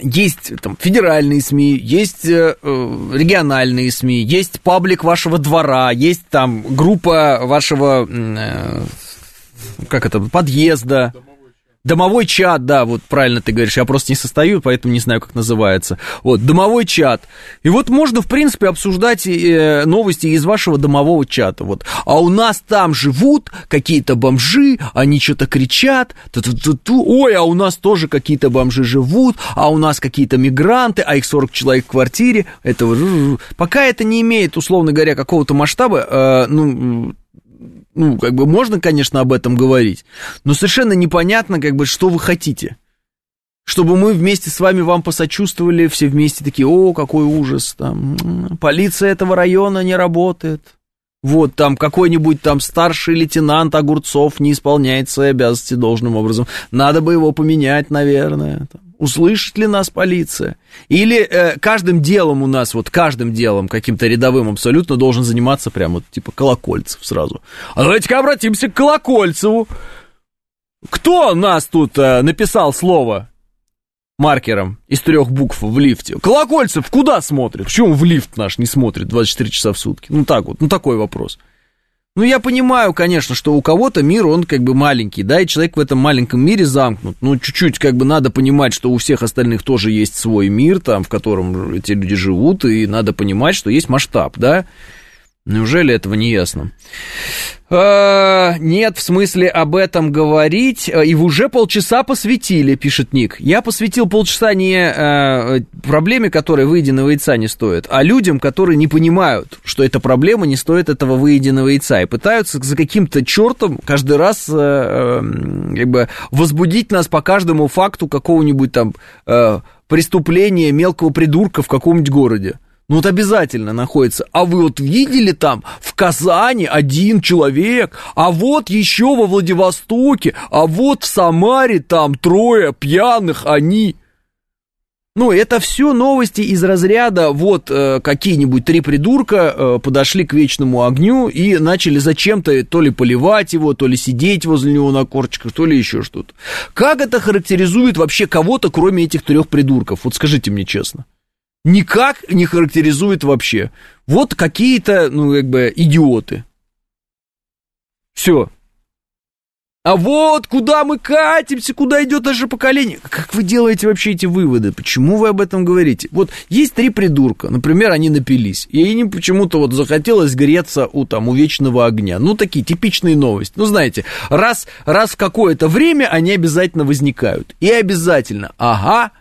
есть там федеральные СМИ, есть э, региональные СМИ, есть паблик вашего двора, есть там группа вашего, как это, подъезда. Домовой чат, да, вот правильно ты говоришь, я просто не состою, поэтому не знаю, как называется. Вот, домовой чат. И вот можно, в принципе, обсуждать э, новости из вашего домового чата. Вот. А у нас там живут какие-то бомжи, они что-то кричат, ту -ту -ту -ту, ой, а у нас тоже какие-то бомжи живут, а у нас какие-то мигранты, а их 40 человек в квартире. Это, пока это не имеет, условно говоря, какого-то масштаба, э, ну, ну, как бы можно, конечно, об этом говорить, но совершенно непонятно, как бы, что вы хотите. Чтобы мы вместе с вами вам посочувствовали, все вместе такие, о, какой ужас, там, полиция этого района не работает. Вот, там какой-нибудь там старший лейтенант Огурцов не исполняет свои обязанности должным образом. Надо бы его поменять, наверное. Там услышит ли нас полиция. Или э, каждым делом у нас, вот каждым делом, каким-то рядовым абсолютно, должен заниматься прям вот типа Колокольцев сразу. А давайте-ка обратимся к Колокольцеву. Кто нас тут э, написал слово маркером из трех букв в лифте? Колокольцев куда смотрит? Почему в лифт наш не смотрит 24 часа в сутки? Ну так вот, ну такой вопрос. Ну, я понимаю, конечно, что у кого-то мир, он как бы маленький, да, и человек в этом маленьком мире замкнут. Ну, чуть-чуть как бы надо понимать, что у всех остальных тоже есть свой мир, там, в котором эти люди живут, и надо понимать, что есть масштаб, да. Неужели этого не ясно? Э, нет, в смысле об этом говорить. Э, и уже полчаса посвятили, пишет Ник. Я посвятил полчаса не э, проблеме, которая выеденного яйца не стоит, а людям, которые не понимают, что эта проблема не стоит этого выеденного яйца. И пытаются за каким-то чертом каждый раз э, как бы возбудить нас по каждому факту какого-нибудь там преступления мелкого придурка в каком-нибудь городе. Ну вот обязательно находится. А вы вот видели там в Казани один человек, а вот еще во Владивостоке, а вот в Самаре там трое пьяных они. Ну, это все новости из разряда, вот э, какие-нибудь три придурка э, подошли к вечному огню и начали зачем-то то ли поливать его, то ли сидеть возле него на корчиках, то ли еще что-то. Как это характеризует вообще кого-то, кроме этих трех придурков? Вот скажите мне честно. Никак не характеризует вообще. Вот какие-то, ну, как бы, идиоты. Все, а вот куда мы катимся, куда идет наше поколение. Как вы делаете вообще эти выводы? Почему вы об этом говорите? Вот есть три придурка, например, они напились, и им почему-то вот захотелось греться у там у вечного огня. Ну, такие типичные новости. Ну, знаете, раз, раз в какое-то время они обязательно возникают. И обязательно, ага,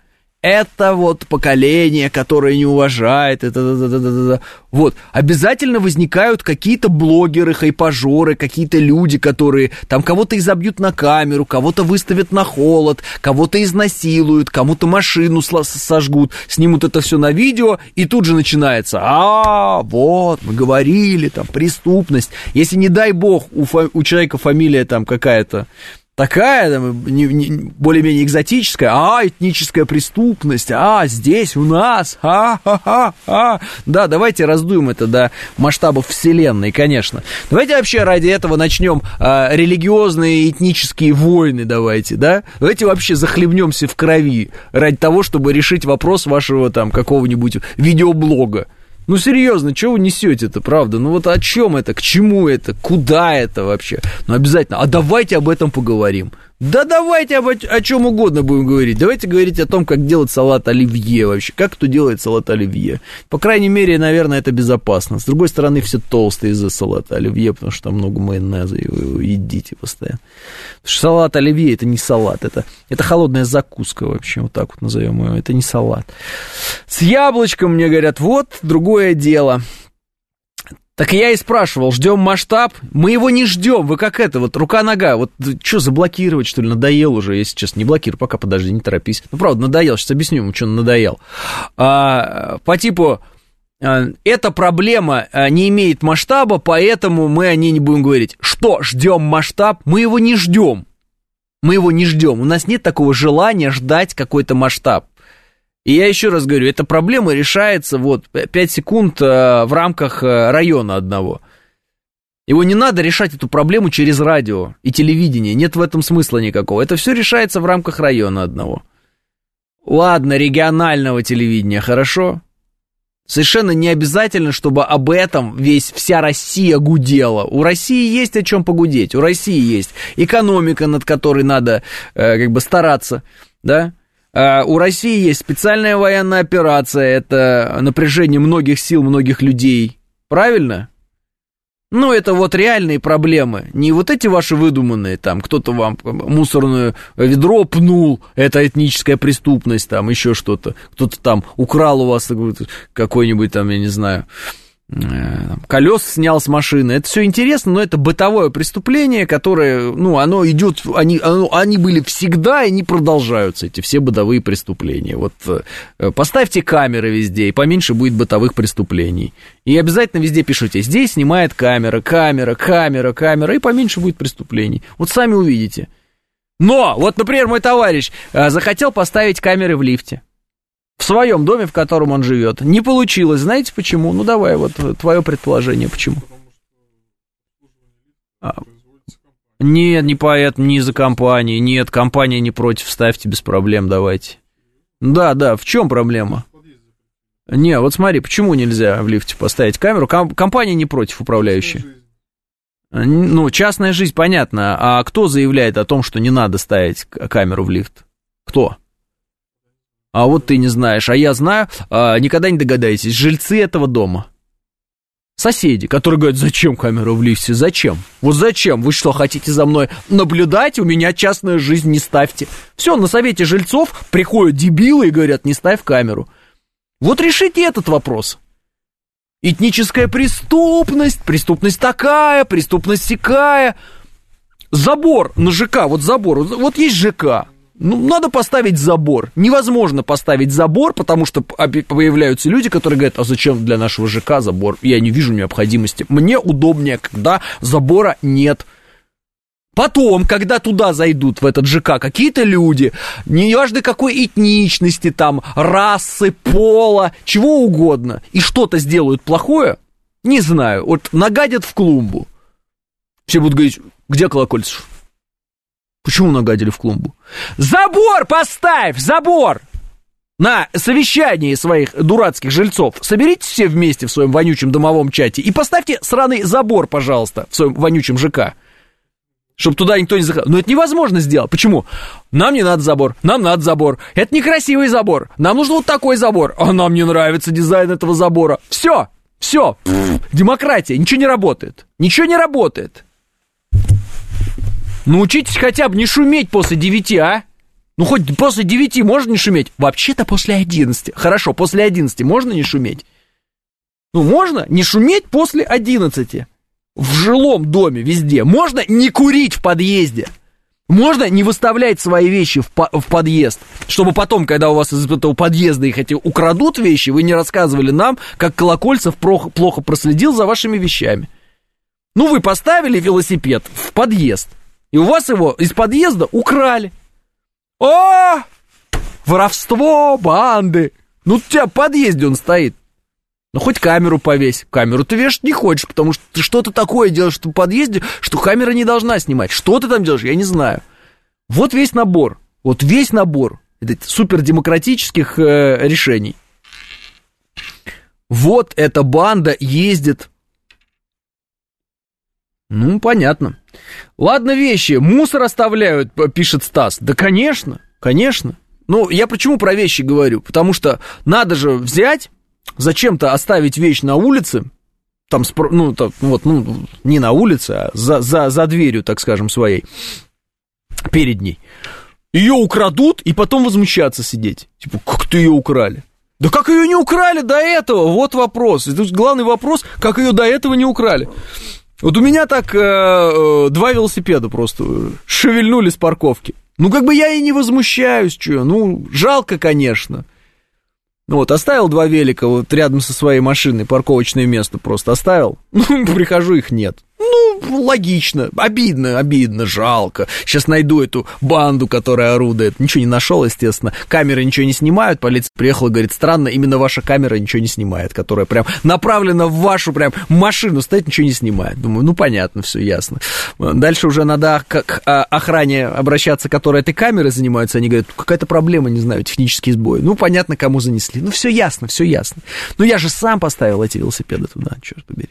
это вот поколение, которое не уважает, это, это, это, это, это. вот, обязательно возникают какие-то блогеры, хайпажоры, какие-то люди, которые там кого-то изобьют на камеру, кого-то выставят на холод, кого-то изнасилуют, кому-то машину сожгут, снимут это все на видео, и тут же начинается, а, вот, мы говорили, там, преступность, если, не дай бог, у, у человека фамилия там какая-то, такая, там, не, не, более-менее экзотическая, а, этническая преступность, а, здесь у нас, а-ха-ха-ха. Да, давайте раздуем это до масштабов вселенной, конечно. Давайте вообще ради этого начнем а, религиозные этнические войны, давайте, да? Давайте вообще захлебнемся в крови ради того, чтобы решить вопрос вашего там какого-нибудь видеоблога. Ну, серьезно, что вы несете-то, правда? Ну, вот о чем это, к чему это, куда это вообще? Ну, обязательно. А давайте об этом поговорим. Да давайте об, о чем угодно будем говорить. Давайте говорить о том, как делать салат оливье вообще. Как кто делает салат оливье. По крайней мере, наверное, это безопасно. С другой стороны, все толстые из-за салата оливье, потому что там много майонеза, и вы его едите постоянно. Потому что салат оливье это не салат, это, это холодная закуска вообще, вот так вот назовем его. Это не салат. С яблочком мне говорят, вот другое дело. Так я и спрашивал, ждем масштаб? Мы его не ждем, вы как это, вот рука-нога, вот что, заблокировать, что ли, надоел уже, если честно, не блокируй, пока подожди, не торопись. Ну, правда, надоел, сейчас объясню ему, что надоел. А, по типу, а, эта проблема а, не имеет масштаба, поэтому мы о ней не будем говорить. Что, ждем масштаб? Мы его не ждем. Мы его не ждем. У нас нет такого желания ждать какой-то масштаб. И я еще раз говорю, эта проблема решается вот 5 секунд э, в рамках э, района одного. Его не надо решать эту проблему через радио и телевидение. Нет в этом смысла никакого. Это все решается в рамках района одного. Ладно, регионального телевидения, хорошо? Совершенно не обязательно, чтобы об этом весь, вся Россия гудела. У России есть о чем погудеть. У России есть экономика, над которой надо э, как бы стараться, да? А, у России есть специальная военная операция, это напряжение многих сил, многих людей. Правильно? Ну, это вот реальные проблемы. Не вот эти ваши выдуманные, там, кто-то вам мусорное ведро пнул, это этническая преступность, там, еще что-то. Кто-то там украл у вас какой-нибудь, там, я не знаю, Э, колес снял с машины. Это все интересно, но это бытовое преступление, которое, ну, оно идет, они, оно, они были всегда, и они продолжаются, эти все бытовые преступления. Вот э, поставьте камеры везде, и поменьше будет бытовых преступлений. И обязательно везде пишите, здесь снимает камера, камера, камера, камера, и поменьше будет преступлений. Вот сами увидите. Но, вот, например, мой товарищ э, захотел поставить камеры в лифте в своем доме, в котором он живет. Не получилось. Знаете почему? Ну давай, вот твое предположение, почему? А, нет, не поэтому, не из-за компании. Нет, компания не против, ставьте без проблем, давайте. Да, да, в чем проблема? Не, вот смотри, почему нельзя в лифте поставить камеру? Ком- компания не против, управляющая. Ну, частная жизнь, понятно. А кто заявляет о том, что не надо ставить камеру в лифт? Кто? А вот ты не знаешь, а я знаю, а, никогда не догадаетесь, жильцы этого дома. Соседи, которые говорят, зачем камера в лифте, зачем? Вот зачем? Вы что, хотите за мной наблюдать? У меня частная жизнь, не ставьте. Все, на совете жильцов приходят дебилы и говорят, не ставь камеру. Вот решите этот вопрос. Этническая преступность, преступность такая, преступность сякая. Забор на ЖК, вот забор, вот есть ЖК, ну, надо поставить забор. Невозможно поставить забор, потому что появляются люди, которые говорят, а зачем для нашего ЖК забор? Я не вижу необходимости. Мне удобнее, когда забора нет. Потом, когда туда зайдут, в этот ЖК, какие-то люди, неважно какой этничности, там, расы, пола, чего угодно, и что-то сделают плохое, не знаю, вот нагадят в клумбу. Все будут говорить, где Колокольцев? Почему нагадили в клумбу? Забор поставь, забор! На совещании своих дурацких жильцов соберитесь все вместе в своем вонючем домовом чате и поставьте сраный забор, пожалуйста, в своем вонючем ЖК чтобы туда никто не заходил. Но это невозможно сделать. Почему? Нам не надо забор, нам надо забор. Это некрасивый забор. Нам нужен вот такой забор. А нам не нравится дизайн этого забора. Все, все. Демократия. Ничего не работает. Ничего не работает. Научитесь хотя бы не шуметь после девяти, а? Ну, хоть после девяти можно не шуметь? Вообще-то после одиннадцати. Хорошо, после одиннадцати можно не шуметь? Ну, можно не шуметь после одиннадцати в жилом доме везде. Можно не курить в подъезде. Можно не выставлять свои вещи в, по в подъезд, чтобы потом, когда у вас из этого подъезда их эти украдут вещи, вы не рассказывали нам, как Колокольцев плохо, плохо проследил за вашими вещами. Ну, вы поставили велосипед в подъезд, и у вас его из подъезда украли. О! Воровство, банды. Ну, у тебя в подъезде он стоит. Ну, хоть камеру повесь. Камеру ты вешать не хочешь, потому что ты что-то такое делаешь в подъезде, что камера не должна снимать. Что ты там делаешь, я не знаю. Вот весь набор. Вот весь набор супердемократических э, решений. Вот эта банда ездит. Ну, понятно. Ладно, вещи. Мусор оставляют, пишет Стас. Да, конечно, конечно. Ну, я почему про вещи говорю? Потому что надо же взять зачем-то оставить вещь на улице, там, ну, так, вот, ну, не на улице, а за, за, за дверью, так скажем, своей, перед ней. Ее украдут и потом возмущаться сидеть. Типа, как ты ее украли? Да как ее не украли до этого? Вот вопрос. Это главный вопрос, как ее до этого не украли. Вот у меня так э, э, два велосипеда просто шевельнули с парковки. Ну, как бы я и не возмущаюсь, что, ну, жалко, конечно. Ну вот, оставил два велика вот рядом со своей машиной, парковочное место просто оставил. <laughs> Ну, прихожу, их нет. Ну, логично, обидно, обидно, жалко. Сейчас найду эту банду, которая орудует. Ничего не нашел, естественно. Камеры ничего не снимают. Полиция приехала, говорит, странно, именно ваша камера ничего не снимает, которая прям направлена в вашу прям машину, стоит, ничего не снимает. Думаю, ну, понятно, все ясно. Дальше уже надо к а, охране обращаться, которая этой камерой занимается. Они говорят, какая-то проблема, не знаю, технический сбой. Ну, понятно, кому занесли. Ну, все ясно, все ясно. Ну, я же сам поставил эти велосипеды туда, черт побери.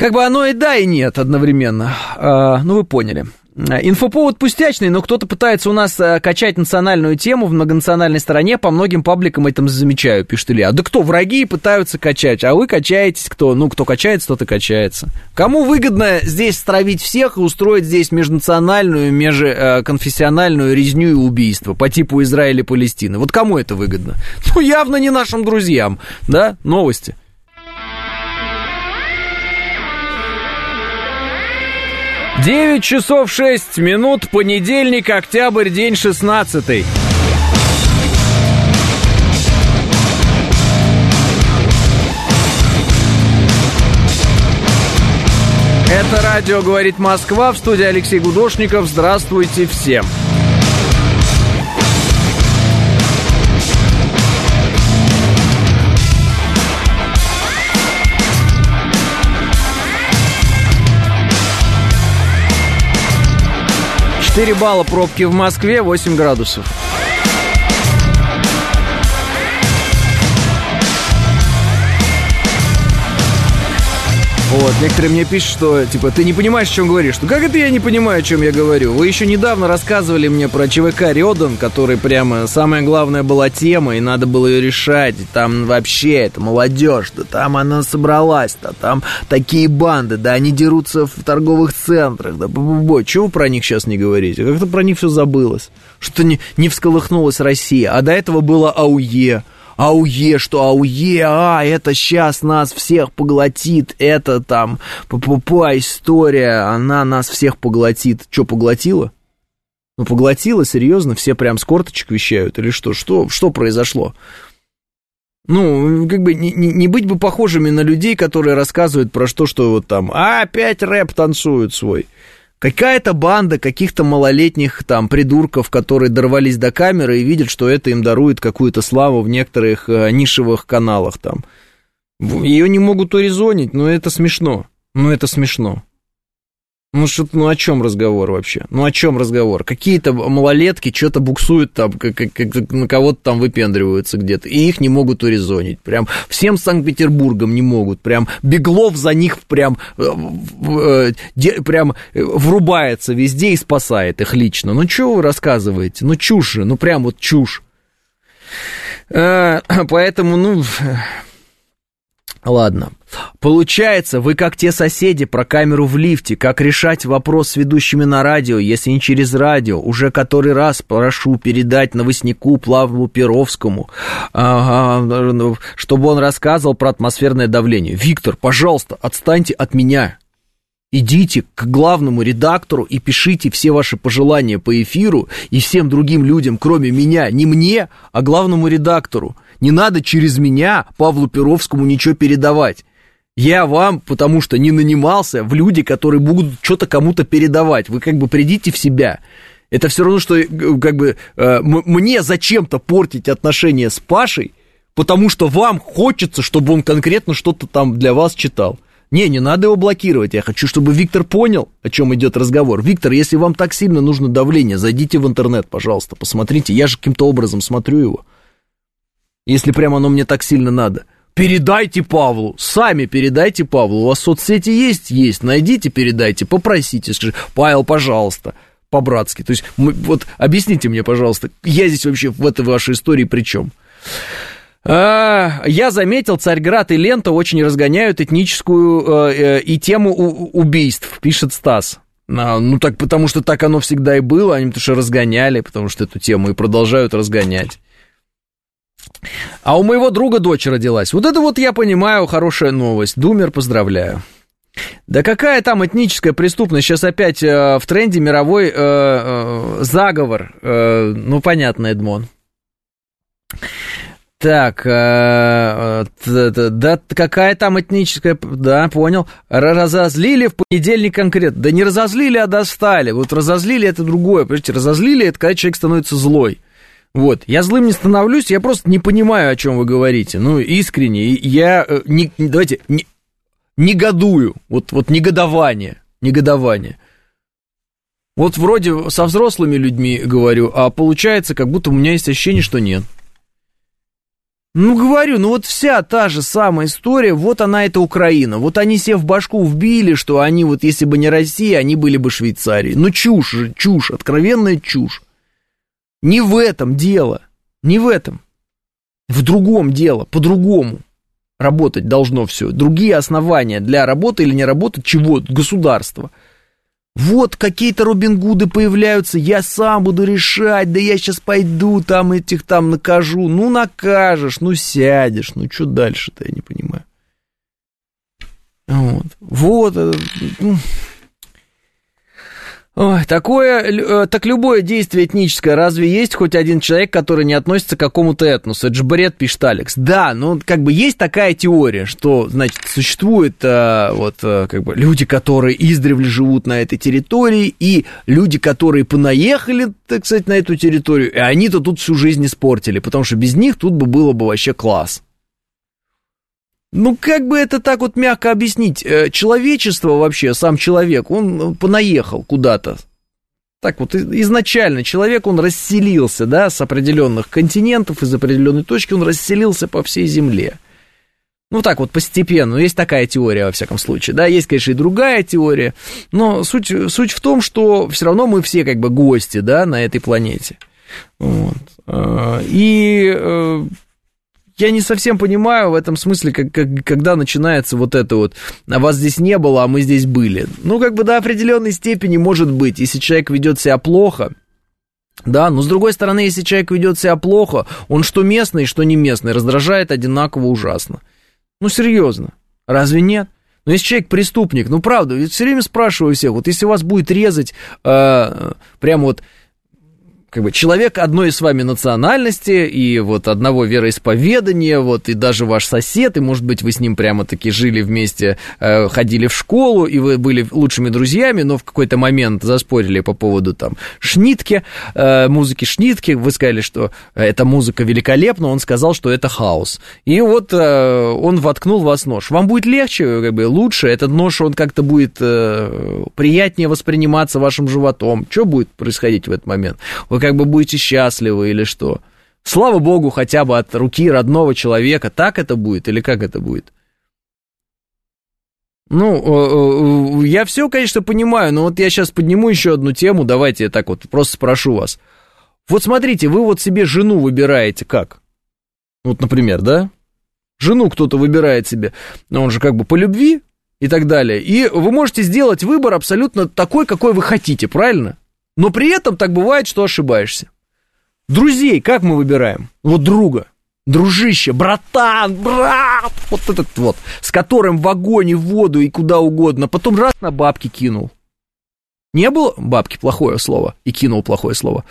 Как бы оно и да, и нет одновременно. А, ну, вы поняли. Инфоповод пустячный, но кто-то пытается у нас э, качать национальную тему в многонациональной стране. По многим пабликам этим замечаю, пишет Илья. Да кто, враги пытаются качать, а вы качаетесь кто? Ну, кто качается, тот и качается. Кому выгодно здесь стравить всех и устроить здесь межнациональную, межконфессиональную резню и убийство по типу Израиля и Палестины? Вот кому это выгодно? Ну, явно не нашим друзьям, да? Новости. 9 часов 6 минут, понедельник, октябрь, день 16. Это радио «Говорит Москва» в студии Алексей Гудошников. Здравствуйте всем. Четыре балла пробки в Москве, 8 градусов. Вот, некоторые мне пишут, что, типа, ты не понимаешь, о чем говоришь. Ну, как это я не понимаю, о чем я говорю? Вы еще недавно рассказывали мне про ЧВК Рёдан, который прямо самая главная была тема, и надо было ее решать. И там вообще, это молодежь, да там она собралась, да там такие банды, да они дерутся в торговых центрах, да бу-бу-бу. Чего вы про них сейчас не говорите? Как-то про них все забылось. Что-то не, не всколыхнулась Россия, а до этого было АУЕ ауе, что ауе, а, это сейчас нас всех поглотит, это там, папа история, она нас всех поглотит. Что, поглотила? Ну, поглотила, серьезно, все прям с корточек вещают или что? Что, что произошло? Ну, как бы не, не, быть бы похожими на людей, которые рассказывают про что, что вот там, а, опять рэп танцуют свой. Какая-то банда каких-то малолетних там придурков, которые дорвались до камеры и видят, что это им дарует какую-то славу в некоторых э, нишевых каналах там. Ее не могут урезонить, но это смешно. Ну, это смешно. Ну, что ну о чем разговор вообще? Ну, о чем разговор? Какие-то малолетки что-то буксуют там, как, как, как на кого-то там выпендриваются где-то, и их не могут урезонить. Прям всем Санкт-Петербургом не могут. Прям Беглов за них прям, э, э, де, прям врубается везде и спасает их лично. Ну, что вы рассказываете? Ну, чушь же, ну, прям вот чушь. Э, <clears throat> поэтому, ну, Ладно. Получается, вы как те соседи про камеру в лифте, как решать вопрос с ведущими на радио, если не через радио. Уже который раз прошу передать новостнику Плавлу Перовскому, ага, чтобы он рассказывал про атмосферное давление. Виктор, пожалуйста, отстаньте от меня. Идите к главному редактору и пишите все ваши пожелания по эфиру и всем другим людям, кроме меня, не мне, а главному редактору. Не надо через меня Павлу Перовскому ничего передавать. Я вам, потому что не нанимался в люди, которые будут что-то кому-то передавать. Вы как бы придите в себя. Это все равно, что э, как бы э, мне зачем-то портить отношения с Пашей, потому что вам хочется, чтобы он конкретно что-то там для вас читал. Не, не надо его блокировать. Я хочу, чтобы Виктор понял, о чем идет разговор. Виктор, если вам так сильно нужно давление, зайдите в интернет, пожалуйста, посмотрите. Я же каким-то образом смотрю его если прямо оно мне так сильно надо. Передайте Павлу, сами передайте Павлу. У вас соцсети есть? Есть. Найдите, передайте, попросите. Скажи, Павел, пожалуйста, по-братски. То есть, мы, вот объясните мне, пожалуйста, я здесь вообще в этой вашей истории при чем? А, я заметил, Царьград и Лента очень разгоняют этническую э, э, и тему убийств, пишет Стас. А, ну так, потому что так оно всегда и было, они потому что разгоняли, потому что эту тему и продолжают разгонять. А у моего друга дочь родилась. Вот это вот я понимаю, хорошая новость. Думер, поздравляю. Да какая там этническая преступность? Сейчас опять э, в тренде мировой э, э, заговор. Э, ну, понятно, Эдмон. Так, э, э, да какая там этническая... Да, понял. Разозлили в понедельник конкретно. Да не разозлили, а достали. Вот разозлили это другое. Понимаете, разозлили это когда человек становится злой. Вот, я злым не становлюсь, я просто не понимаю, о чем вы говорите. Ну, искренне, я э, не, давайте, не, негодую, вот, вот негодование, негодование. Вот вроде со взрослыми людьми говорю, а получается, как будто у меня есть ощущение, что нет. Ну, говорю, ну вот вся та же самая история, вот она, это Украина. Вот они себе в башку вбили, что они вот, если бы не Россия, они были бы Швейцарией. Ну, чушь же, чушь, откровенная чушь. Не в этом дело. Не в этом. В другом дело, по-другому. Работать должно все. Другие основания для работы или не работы чего? Государства. Вот какие-то Робин Гуды появляются, я сам буду решать, да я сейчас пойду там этих там накажу. Ну, накажешь, ну, сядешь, ну, что дальше-то, я не понимаю. Вот, вот, ну, Ой, такое, э, так любое действие этническое, разве есть хоть один человек, который не относится к какому-то этносу? Это же бред, пишет Алекс. Да, ну, как бы есть такая теория, что, значит, существуют а, вот, а, как бы, люди, которые издревле живут на этой территории, и люди, которые понаехали, так сказать, на эту территорию, и они-то тут всю жизнь испортили, потому что без них тут бы было бы вообще класс. Ну, как бы это так вот мягко объяснить? Э, человечество вообще, сам человек, он понаехал куда-то. Так вот, изначально человек, он расселился, да, с определенных континентов, из определенной точки, он расселился по всей Земле. Ну, так вот, постепенно. Есть такая теория, во всяком случае. Да, есть, конечно, и другая теория. Но суть, суть в том, что все равно мы все как бы гости, да, на этой планете. Вот. Э, и э, я не совсем понимаю в этом смысле, как, как, когда начинается вот это вот, а вас здесь не было, а мы здесь были. Ну, как бы до определенной степени может быть, если человек ведет себя плохо, да, но с другой стороны, если человек ведет себя плохо, он что местный, что не местный, раздражает одинаково ужасно. Ну, серьезно, разве нет? Но если человек преступник, ну, правда, я все время спрашиваю всех, вот если вас будет резать э, прямо вот как бы человек одной с вами национальности и вот одного вероисповедания, вот и даже ваш сосед, и может быть вы с ним прямо-таки жили вместе, э, ходили в школу, и вы были лучшими друзьями, но в какой-то момент заспорили по поводу там шнитки, э, музыки шнитки, вы сказали, что эта музыка великолепна, он сказал, что это хаос. И вот э, он воткнул в вас нож. Вам будет легче, как бы лучше, этот нож, он как-то будет э, приятнее восприниматься вашим животом. Что будет происходить в этот момент? Вы как бы будете счастливы или что? Слава богу, хотя бы от руки родного человека. Так это будет или как это будет? Ну, я все, конечно, понимаю, но вот я сейчас подниму еще одну тему, давайте я так вот просто спрошу вас. Вот смотрите, вы вот себе жену выбираете как? Вот, например, да? Жену кто-то выбирает себе, но он же как бы по любви и так далее. И вы можете сделать выбор абсолютно такой, какой вы хотите, правильно? Но при этом так бывает, что ошибаешься. Друзей как мы выбираем? Вот друга, дружище, братан, брат, вот этот вот, с которым в огонь и в воду и куда угодно, потом раз на бабки кинул. Не было бабки, плохое слово, и кинул плохое слово.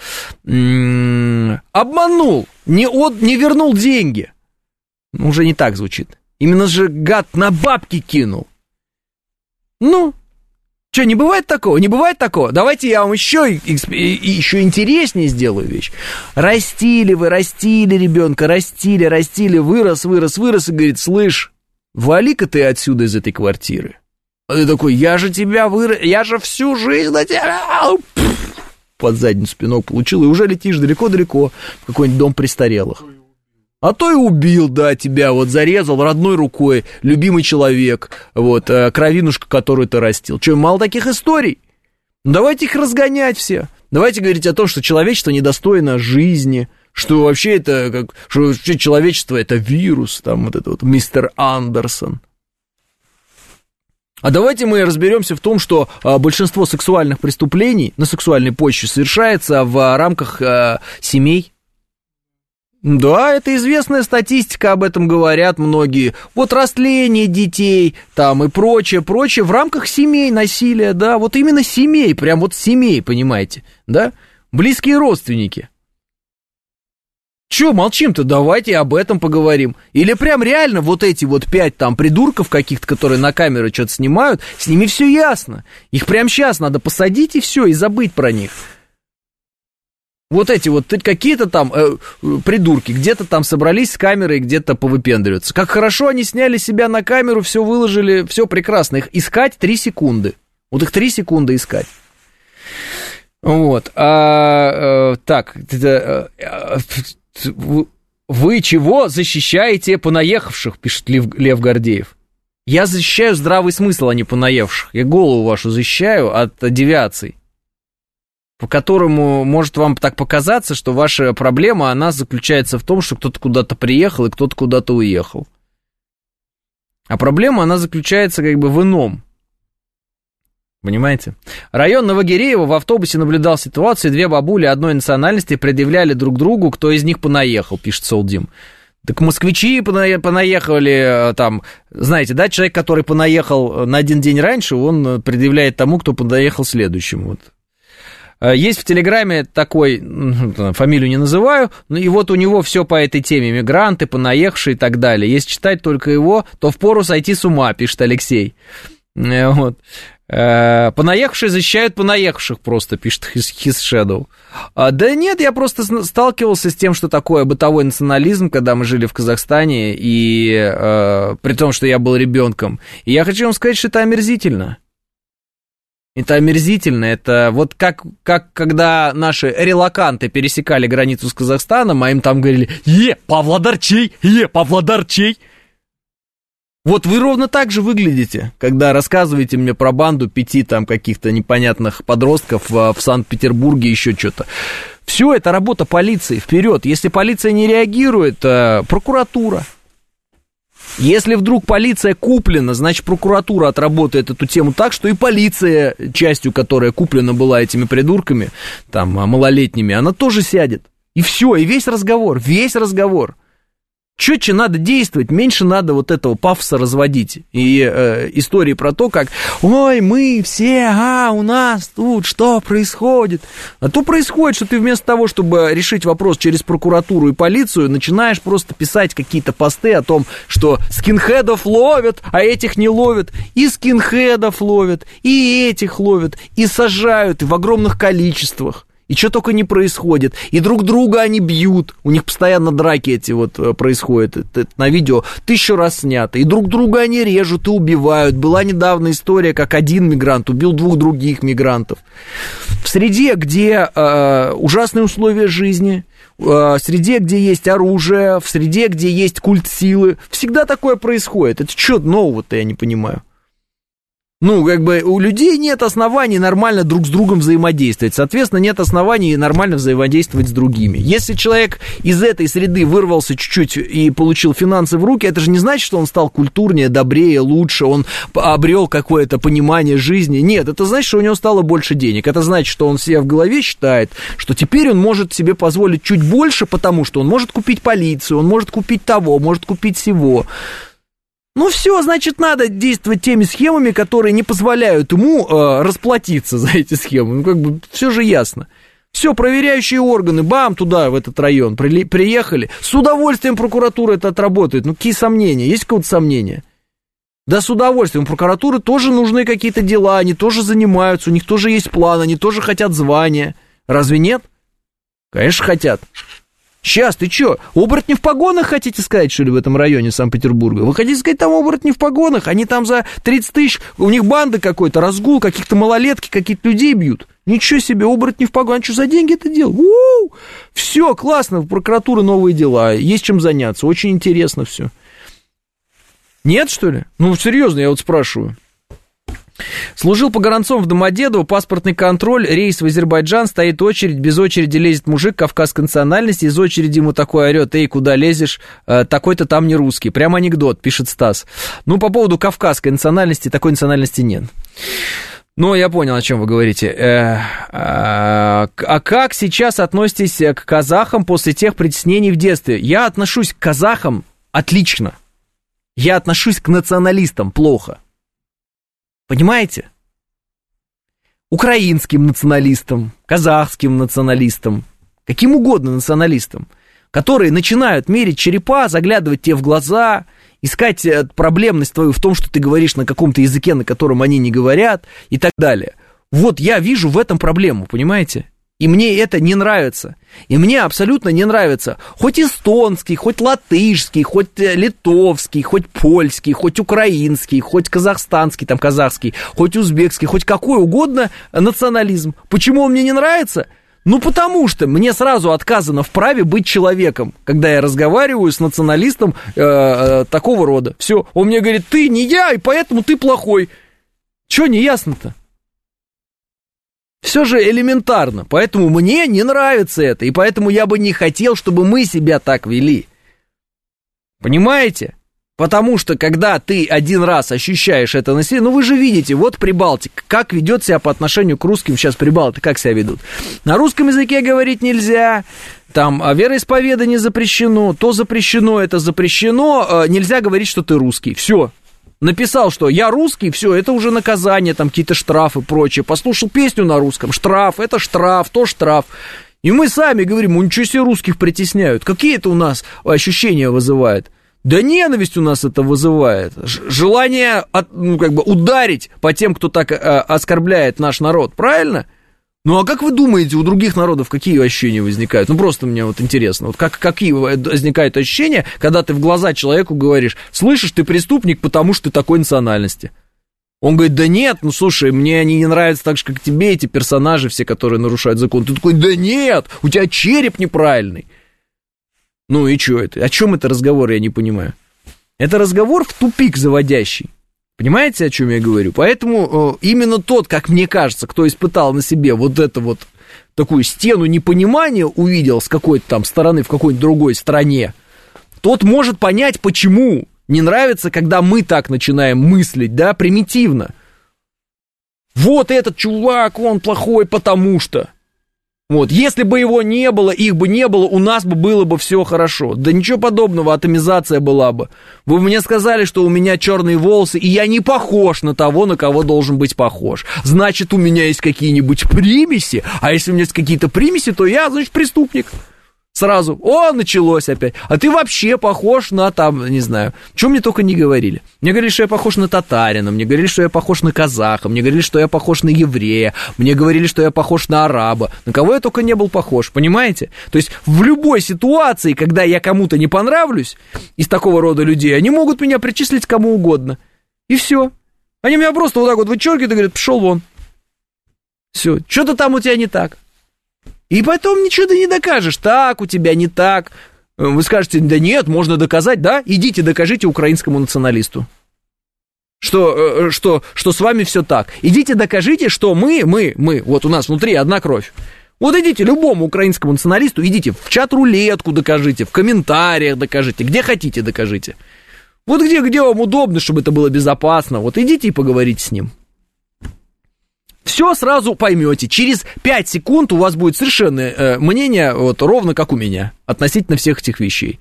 М-м-м, обманул, не, от, не вернул деньги. Уже не так звучит. Именно же гад на бабки кинул. Ну, что, не бывает такого? Не бывает такого? Давайте я вам еще, еще интереснее сделаю вещь. Растили вы, растили ребенка, растили, растили, вырос, вырос, вырос, и говорит, слышь, вали-ка ты отсюда из этой квартиры. А ты такой, я же тебя вырос, я же всю жизнь на тебя... Под задницу спинок получил, и уже летишь далеко-далеко в какой-нибудь дом престарелых. А то и убил, да, тебя, вот зарезал родной рукой, любимый человек, вот, э, кровинушка, которую ты растил. Че, мало таких историй? Ну, давайте их разгонять все. Давайте говорить о том, что человечество недостойно жизни, что вообще это, как, что вообще человечество это вирус, там вот это вот мистер Андерсон. А давайте мы разберемся в том, что а, большинство сексуальных преступлений на сексуальной почве совершается в рамках а, семей, да, это известная статистика, об этом говорят многие. Вот растление детей там и прочее, прочее в рамках семей насилия, да, вот именно семей, прям вот семей, понимаете, да, близкие родственники. Че молчим-то, давайте об этом поговорим. Или прям реально вот эти вот пять там придурков каких-то, которые на камеры что-то снимают, с ними все ясно. Их прям сейчас надо посадить и все, и забыть про них. Вот эти вот какие-то там э, придурки где-то там собрались с камерой, где-то повыпендриваются. Как хорошо они сняли себя на камеру, все выложили, все прекрасно. Их искать три секунды. Вот их три секунды искать. Вот. А, э, так, это, э, вы чего защищаете понаехавших, пишет Лев, Лев Гордеев. Я защищаю здравый смысл, а не понаевших. Я голову вашу защищаю от девиаций по которому может вам так показаться, что ваша проблема, она заключается в том, что кто-то куда-то приехал и кто-то куда-то уехал. А проблема, она заключается как бы в ином. Понимаете? Район Новогиреева в автобусе наблюдал ситуацию, две бабули одной национальности предъявляли друг другу, кто из них понаехал, пишет Солдим. Так москвичи понаехали, э, там, знаете, да, человек, который понаехал на один день раньше, он предъявляет тому, кто понаехал следующим. Вот Э, есть в Телеграме такой, фамилию не называю, но и вот у него все по этой теме, мигранты, понаехавшие и так далее. Если читать только его, то впору сойти с ума, пишет Алексей. Э, вот. Э, понаехавшие защищают понаехавших просто, пишет His Shadow. А, да нет, я просто сталкивался с тем, что такое бытовой национализм, когда мы жили в Казахстане, и э, при том, что я был ребенком. И я хочу вам сказать, что это омерзительно. Это омерзительно, это вот как, как когда наши релаканты пересекали границу с Казахстаном, а им там говорили «Е, Павлодарчей! Е, Павлодарчей!» Вот вы ровно так же выглядите, когда рассказываете мне про банду пяти там каких-то непонятных подростков в, Санкт-Петербурге, еще что-то. Все это работа полиции, вперед. Если полиция не реагирует, э, прокуратура, если вдруг полиция куплена, значит прокуратура отработает эту тему так, что и полиция, частью которая куплена была этими придурками, там, малолетними, она тоже сядет. И все, и весь разговор, весь разговор. Четче надо действовать, меньше надо вот этого пафоса разводить. И э, истории про то, как, ой, мы все, а, у нас тут что происходит? А то происходит, что ты вместо того, чтобы решить вопрос через прокуратуру и полицию, начинаешь просто писать какие-то посты о том, что скинхедов ловят, а этих не ловят, и скинхедов ловят, и этих ловят, и сажают, и в огромных количествах. И что только не происходит. И друг друга они бьют. У них постоянно драки эти вот э, происходят. Это, это на видео тысячу раз снято. И друг друга они режут и убивают. Была недавно история, как один мигрант убил двух других мигрантов. В среде, где э, ужасные условия жизни, э, в среде, где есть оружие, в среде, где есть культ силы, всегда такое происходит. Это что нового-то, я не понимаю. Ну, как бы у людей нет оснований нормально друг с другом взаимодействовать. Соответственно, нет оснований нормально взаимодействовать с другими. Если человек из этой среды вырвался чуть-чуть и получил финансы в руки, это же не значит, что он стал культурнее, добрее, лучше, он обрел какое-то понимание жизни. Нет, это значит, что у него стало больше денег. Это значит, что он себе в голове считает, что теперь он может себе позволить чуть больше, потому что он может купить полицию, он может купить того, может купить всего. Ну все, значит, надо действовать теми схемами, которые не позволяют ему э, расплатиться за эти схемы. Ну, как бы, все же ясно. Все, проверяющие органы, бам, туда, в этот район, при, приехали. С удовольствием прокуратура это отработает. Ну, какие сомнения? Есть какое-то сомнение? Да, с удовольствием. Прокуратуры тоже нужны какие-то дела, они тоже занимаются, у них тоже есть план, они тоже хотят звания. Разве нет? Конечно, хотят. Сейчас, ты чё, оборотни в погонах хотите сказать, что ли, в этом районе Санкт-Петербурга? Вы хотите сказать, там оборотни в погонах? Они там за 30 тысяч, у них банда какой-то, разгул, каких-то малолетки, каких-то людей бьют. Ничего себе, оборотни в погонах, что за деньги это делал? Все, классно, в прокуратуре новые дела, есть чем заняться, очень интересно все. Нет, что ли? Ну, серьезно, я вот спрашиваю. Служил по погранцом в Домодедово, паспортный контроль, рейс в Азербайджан, стоит очередь, без очереди лезет мужик кавказской национальности, из очереди ему такой орет, эй, куда лезешь, э, такой-то там не русский. Прям анекдот, пишет Стас. Ну, по поводу кавказской национальности, такой национальности нет. Ну, я понял, о чем вы говорите. Э, э, а как сейчас относитесь к казахам после тех притеснений в детстве? Я отношусь к казахам отлично. Я отношусь к националистам плохо. Понимаете? Украинским националистам, казахским националистам, каким угодно националистам, которые начинают мерить черепа, заглядывать тебе в глаза, искать э, проблемность твою в том, что ты говоришь на каком-то языке, на котором они не говорят и так далее. Вот я вижу в этом проблему, понимаете? И мне это не нравится. И мне абсолютно не нравится. Хоть эстонский, хоть латышский, хоть э, литовский, хоть польский, хоть украинский, хоть казахстанский, там казахский, хоть узбекский, хоть какой угодно национализм. Почему он мне не нравится? Ну, потому что мне сразу отказано в праве быть человеком, когда я разговариваю с националистом э, э, такого рода. Все, он мне говорит, ты не я, и поэтому ты плохой. Че не ясно-то? Все же элементарно, поэтому мне не нравится это, и поэтому я бы не хотел, чтобы мы себя так вели. Понимаете? Потому что, когда ты один раз ощущаешь это на себе, ну вы же видите, вот Прибалтика, как ведет себя по отношению к русским сейчас Прибалты, как себя ведут. На русском языке говорить нельзя, там а вероисповедание запрещено, то запрещено, это запрещено, а, нельзя говорить, что ты русский. Все, написал, что я русский, все, это уже наказание, там какие-то штрафы, прочее. Послушал песню на русском, штраф, это штраф, то штраф. И мы сами говорим, ну ничего себе русских притесняют. Какие это у нас ощущения вызывает? Да ненависть у нас это вызывает. Желание, от, ну, как бы ударить по тем, кто так э, оскорбляет наш народ, правильно? Ну а как вы думаете, у других народов какие ощущения возникают? Ну просто мне вот интересно, вот как, какие возникают ощущения, когда ты в глаза человеку говоришь, слышишь, ты преступник, потому что ты такой национальности. Он говорит, да нет, ну слушай, мне они не нравятся так же, как тебе, эти персонажи все, которые нарушают закон. Ты такой, да нет, у тебя череп неправильный. Ну и что это? О чем это разговор, я не понимаю. Это разговор в тупик заводящий. Понимаете, о чем я говорю? Поэтому э, именно тот, как мне кажется, кто испытал на себе вот это вот такую стену непонимания увидел с какой-то там стороны в какой-нибудь другой стране, тот может понять, почему не нравится, когда мы так начинаем мыслить, да, примитивно. Вот этот чувак, он плохой, потому что. Вот, если бы его не было, их бы не было, у нас бы было бы все хорошо. Да ничего подобного, атомизация была бы. Вы мне сказали, что у меня черные волосы, и я не похож на того, на кого должен быть похож. Значит, у меня есть какие-нибудь примеси, а если у меня есть какие-то примеси, то я, значит, преступник. Сразу, о, началось опять. А ты вообще похож на там, не знаю, что мне только не говорили. Мне говорили, что я похож на татарина, мне говорили, что я похож на казаха, мне говорили, что я похож на еврея, мне говорили, что я похож на араба. На кого я только не был похож, понимаете? То есть в любой ситуации, когда я кому-то не понравлюсь, из такого рода людей, они могут меня причислить кому угодно. И все. Они меня просто вот так вот вычеркивают и говорят, пошел вон. Все, что-то там у тебя не так. И потом ничего ты не докажешь. Так у тебя, не так. Вы скажете, да нет, можно доказать, да? Идите докажите украинскому националисту. Что, э, что, что с вами все так. Идите докажите, что мы, мы, мы, вот у нас внутри одна кровь. Вот идите любому украинскому националисту, идите в чат-рулетку докажите, в комментариях докажите, где хотите докажите. Вот где, где вам удобно, чтобы это было безопасно, вот идите и поговорите с ним все сразу поймете. Через 5 секунд у вас будет совершенное э, мнение, вот ровно как у меня, относительно всех этих вещей.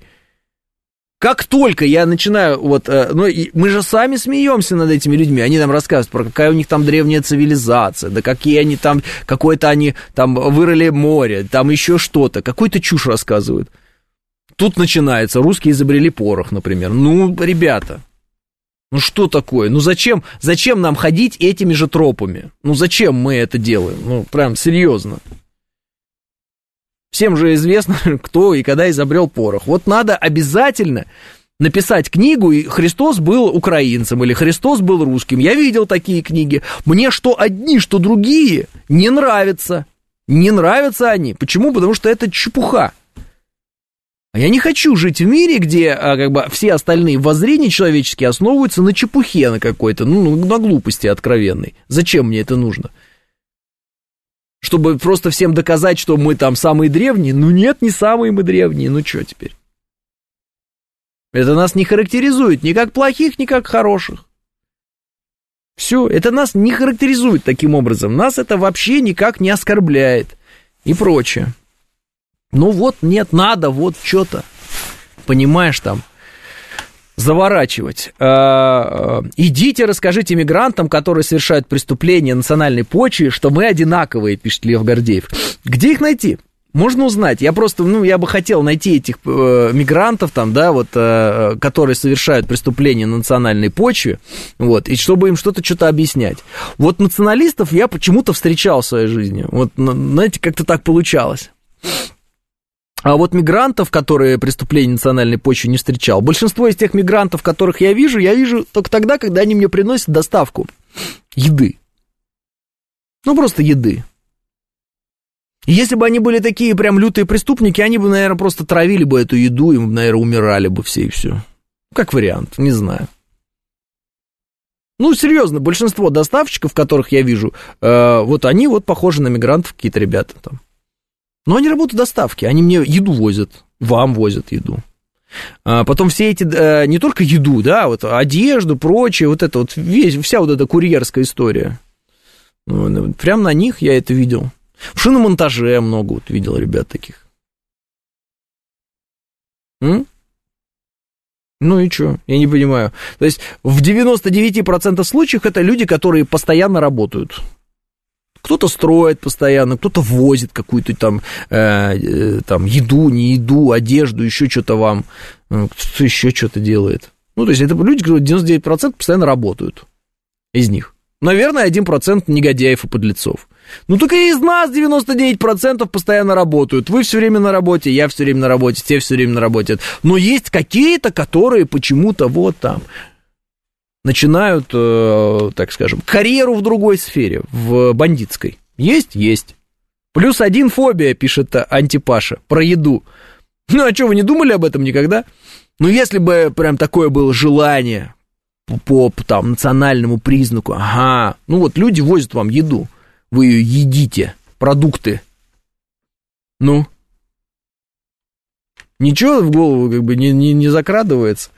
Как только я начинаю, вот, э, ну, мы же сами смеемся над этими людьми, они нам рассказывают про какая у них там древняя цивилизация, да какие они там, какое-то они там вырыли море, там еще что-то, какую-то чушь рассказывают. Тут начинается, русские изобрели порох, например. Ну, ребята, ну что такое? Ну зачем, зачем нам ходить этими же тропами? Ну зачем мы это делаем? Ну прям серьезно. Всем же известно, <laughs> кто и когда изобрел порох. Вот надо обязательно написать книгу, и Христос был украинцем, или Христос был русским. Я видел такие книги. Мне что одни, что другие не нравятся. Не нравятся они. Почему? Потому что это чепуха. А я не хочу жить в мире, где а, как бы все остальные воззрения человеческие основываются на чепухе на какой-то, ну, на глупости откровенной. Зачем мне это нужно? Чтобы просто всем доказать, что мы там самые древние? Ну нет, не самые мы древние, ну что теперь? Это нас не характеризует ни как плохих, ни как хороших. Все, это нас не характеризует таким образом. Нас это вообще никак не оскорбляет и прочее. Ну вот, нет, надо, вот что-то. Понимаешь, там, заворачивать. А, а, идите, расскажите мигрантам, которые совершают преступления национальной почве, что мы одинаковые, пишет Лев Гордеев. Где их найти? Можно узнать. Я просто, ну, я бы хотел найти этих э, мигрантов там, да, вот, э, которые совершают преступления на национальной почве, вот, и чтобы им что-то, что-то объяснять. Вот националистов я почему-то встречал в своей жизни. Вот, знаете, как-то так получалось. А вот мигрантов, которые преступления национальной почвы не встречал, большинство из тех мигрантов, которых я вижу, я вижу только тогда, когда они мне приносят доставку еды. Ну, просто еды. Если бы они были такие прям лютые преступники, они бы, наверное, просто травили бы эту еду, и, наверное, умирали бы все и все. Как вариант, не знаю. Ну, серьезно, большинство доставщиков, которых я вижу, э, вот они вот похожи на мигрантов какие-то ребята там. Но они работают доставки, они мне еду возят, вам возят еду. А потом все эти, э, не только еду, да, вот одежду, прочее, вот это вот, весь, вся вот эта курьерская история. Ну, прям на них я это видел. В шиномонтаже много вот видел ребят таких. М? Ну и что? Я не понимаю. То есть в 99% случаев это люди, которые постоянно работают. Кто-то строит постоянно, кто-то возит какую-то там, э, э, там еду, не еду, одежду, еще что-то вам, э, кто-то еще что-то делает. Ну, то есть это люди, которые 99% постоянно работают из них. Наверное, 1% негодяев и подлецов. Ну, только из нас 99% постоянно работают. Вы все время на работе, я все время на работе, те все время на работе. Но есть какие-то, которые почему-то вот там начинают, э, так скажем, карьеру в другой сфере, в бандитской. Есть? Есть. Плюс один фобия, пишет Антипаша, про еду. Ну, а что, вы не думали об этом никогда? Ну, если бы прям такое было желание по, по там, национальному признаку, ага, ну вот люди возят вам еду, вы ее едите, продукты. Ну, ничего в голову как бы не, не, не закрадывается,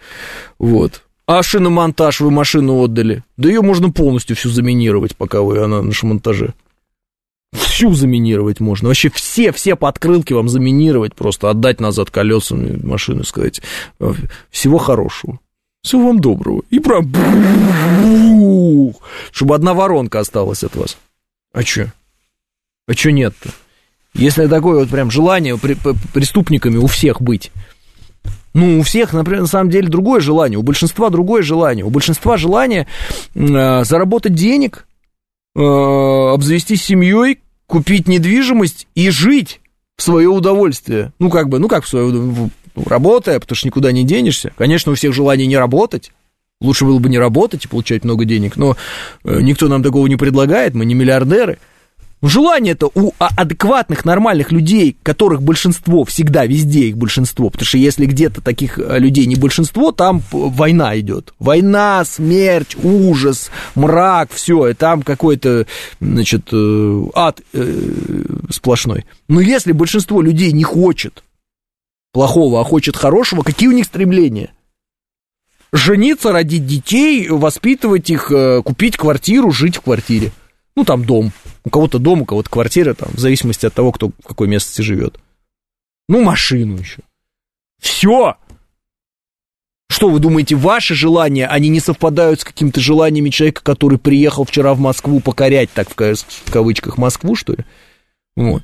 вот. А шиномонтаж вы машину отдали. Да ее можно полностью всю заминировать, пока вы она на шиномонтаже. Всю заминировать можно. Вообще все, все подкрылки вам заминировать, просто отдать назад колесами машины, сказать. «Э, всего хорошего. Всего вам доброго. И прям... Чтобы одна воронка осталась от вас. А чё? А чё нет-то? Если такое вот прям желание преступниками у всех быть. Ну, у всех, например, на самом деле другое желание, у большинства другое желание. У большинства желание э, заработать денег, э, обзавестись семьей, купить недвижимость и жить в свое удовольствие. Ну, как бы, ну, как в свое удовольствие, работая, потому что никуда не денешься. Конечно, у всех желание не работать. Лучше было бы не работать и получать много денег, но э, никто нам такого не предлагает, мы не миллиардеры – Желание-то у адекватных, нормальных людей, которых большинство, всегда, везде их большинство, потому что если где-то таких э, людей не большинство, там война идет. Война, смерть, ужас, мрак, все, и там какой-то, значит, э, ад э, сплошной. Но если большинство людей не хочет плохого, а хочет хорошего, какие у них стремления? Жениться, родить детей, воспитывать их, купить квартиру, жить в квартире. Ну, там дом. У кого-то дом, у кого-то квартира, там, в зависимости от того, кто в какой местности живет. Ну, машину еще. Все. Что вы думаете, ваши желания, они не совпадают с какими-то желаниями человека, который приехал вчера в Москву покорять, так в кавычках, Москву, что ли? Вот.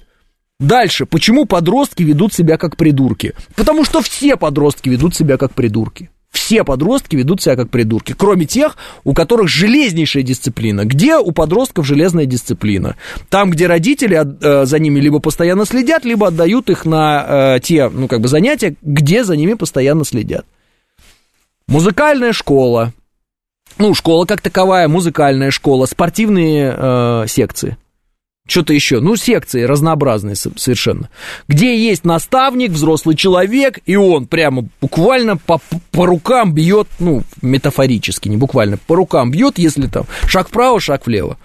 Дальше, почему подростки ведут себя как придурки? Потому что все подростки ведут себя как придурки все подростки ведут себя как придурки, кроме тех, у которых железнейшая дисциплина. Где у подростков железная дисциплина? Там, где родители э, за ними либо постоянно следят, либо отдают их на э, те, ну, как бы, занятия, где за ними постоянно следят. Музыкальная школа. Ну, школа как таковая, музыкальная школа, спортивные э, секции что-то еще, ну, секции разнообразные совершенно, где есть наставник, взрослый человек, и он прямо буквально по, по рукам бьет, ну, метафорически, не буквально, по рукам бьет, если там шаг вправо, шаг влево.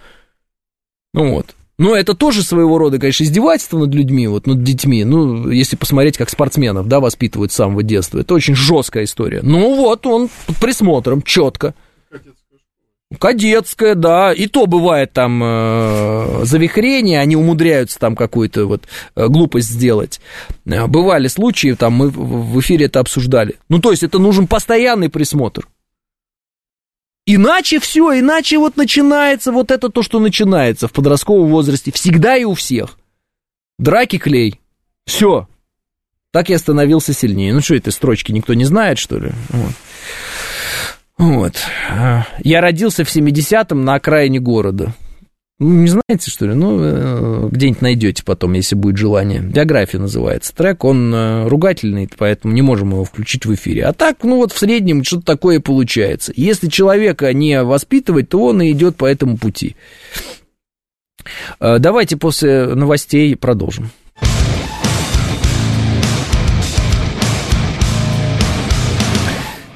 Ну вот. Но это тоже своего рода, конечно, издевательство над людьми, вот над детьми. Ну, если посмотреть, как спортсменов, да, воспитывают с самого детства. Это очень жесткая история. Ну вот, он под присмотром, четко. Кадетская, да, и то бывает там э, завихрение, они умудряются там какую-то вот э, глупость сделать. Э, бывали случаи, там мы в эфире это обсуждали. Ну, то есть это нужен постоянный присмотр. Иначе все, иначе вот начинается вот это то, что начинается в подростковом возрасте, всегда и у всех. Драки, клей, все. Так я становился сильнее. Ну что, этой строчки никто не знает, что ли? Вот. Вот. Я родился в 70-м на окраине города. Ну, не знаете, что ли? Ну, э, где-нибудь найдете потом, если будет желание. Биография называется трек. Он э, ругательный, поэтому не можем его включить в эфире. А так, ну вот в среднем что-то такое получается. Если человека не воспитывать, то он и идет по этому пути. Э, давайте после новостей продолжим.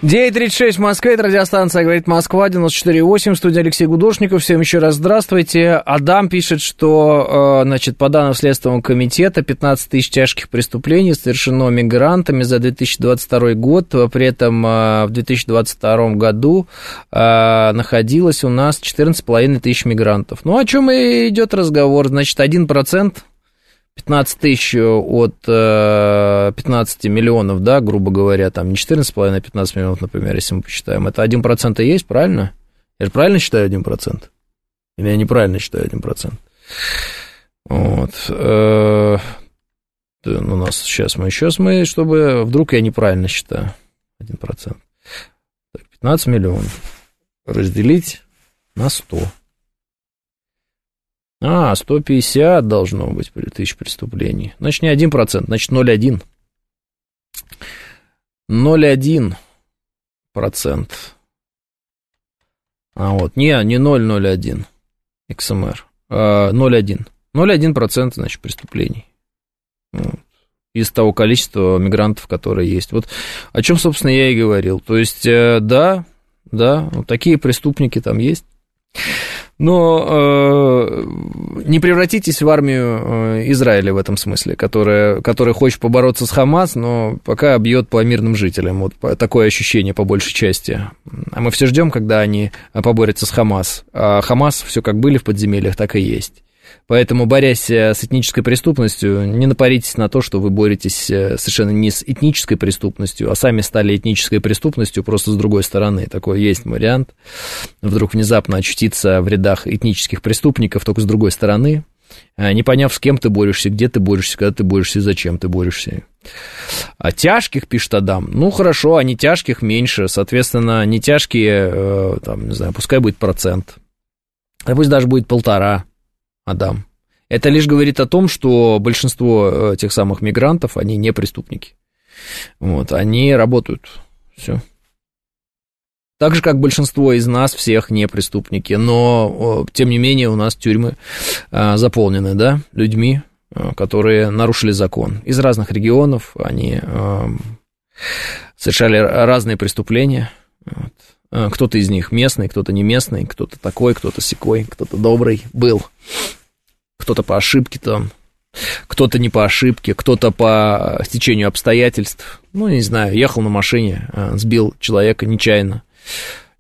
9.36 в Москве, это радиостанция «Говорит Москва», 94.8, студия Алексей Гудошников. Всем еще раз здравствуйте. Адам пишет, что, э, значит, по данным Следственного комитета, 15 тысяч тяжких преступлений совершено мигрантами за 2022 год. При этом э, в 2022 году э, находилось у нас 14,5 тысяч мигрантов. Ну, о чем и идет разговор? Значит, 1% 15 тысяч от 15 э, миллионов, да, грубо говоря, там не 14,5, а 15 миллионов, например, если мы посчитаем, это 1% и есть, правильно? Я же правильно считаю 1%? Или я неправильно считаю 1%? Вот. Э, у нас сейчас мы, сейчас мы, чтобы вдруг я неправильно считаю 1%. 15 миллионов разделить на 100. А, 150 должно быть тысяч преступлений. Значит, не 1%, значит, 0,1. 0,1 процент. А вот, не, не 0,01 XMR, а 0,1. 0,1 процент, значит, преступлений. Вот. Из того количества мигрантов, которые есть. Вот о чем, собственно, я и говорил. То есть, э, да, да, вот такие преступники там есть. Но э, не превратитесь в армию э, Израиля в этом смысле, которая, которая хочет побороться с Хамас, но пока бьет по мирным жителям. Вот такое ощущение по большей части. А мы все ждем, когда они поборются с Хамас. А Хамас все как были в подземельях, так и есть. Поэтому, борясь э, с этнической преступностью, не напаритесь на то, что вы боретесь э, совершенно не с этнической преступностью, а сами стали этнической преступностью просто с другой стороны. Такой есть вариант. Вдруг внезапно очутиться в рядах этнических преступников только с другой стороны, э, не поняв, с кем ты борешься, где ты борешься, когда ты борешься, зачем ты борешься. А тяжких, пишет Адам, ну хорошо, а не тяжких меньше, соответственно, не тяжкие, там, не знаю, пускай будет процент, а пусть даже будет полтора, Адам. Это лишь говорит о том, что большинство э, тех самых мигрантов, они не преступники. Вот, они работают. Все. Так же, как большинство из нас всех не преступники, но, тем не менее, у нас тюрьмы а, заполнены, да, людьми, э, которые нарушили закон. Из разных регионов они а, совершали разные преступления. Вот. Кто-то из них местный, кто-то не местный, кто-то такой, кто-то секой, кто-то добрый был кто-то по ошибке там, кто-то не по ошибке, кто-то по стечению обстоятельств. Ну, не знаю, ехал на машине, а, сбил человека нечаянно.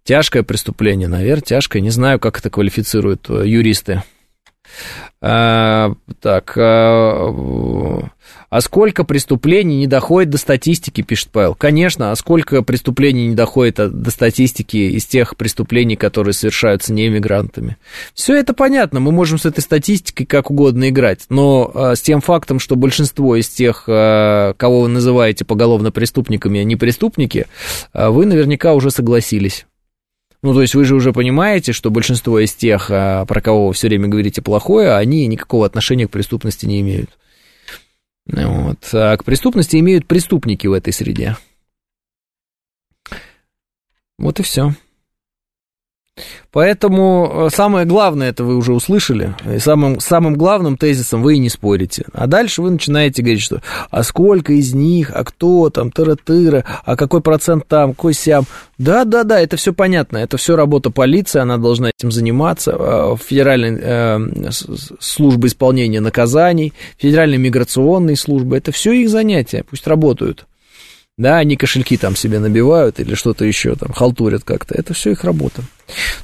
Тяжкое преступление, наверное, тяжкое. Не знаю, как это квалифицируют э, юристы. А, так, а, а сколько преступлений не доходит до статистики, пишет Павел. Конечно, а сколько преступлений не доходит до статистики из тех преступлений, которые совершаются не иммигрантами. Все это понятно, мы можем с этой статистикой как угодно играть, но а, с тем фактом, что большинство из тех, а, кого вы называете поголовно преступниками, не преступники, а, вы наверняка уже согласились. Ну, то есть вы же уже понимаете, что большинство из тех, а, про кого вы все время говорите плохое, они никакого отношения к преступности не имеют. Вот. А к преступности имеют преступники в этой среде. Вот и все. Поэтому э, самое главное, это вы уже услышали, и самым, самым главным тезисом вы и не спорите. А дальше вы начинаете говорить, что а сколько из них, а кто там, тыра-тыра, а какой процент там, какой сям. Да-да-да, это все понятно, это все работа полиции, она должна этим заниматься, э, федеральной э, службы исполнения наказаний, федеральной миграционной службы, это все их занятия, пусть работают. Да, они кошельки там себе набивают или что-то еще там, халтурят как-то. Это все их работа.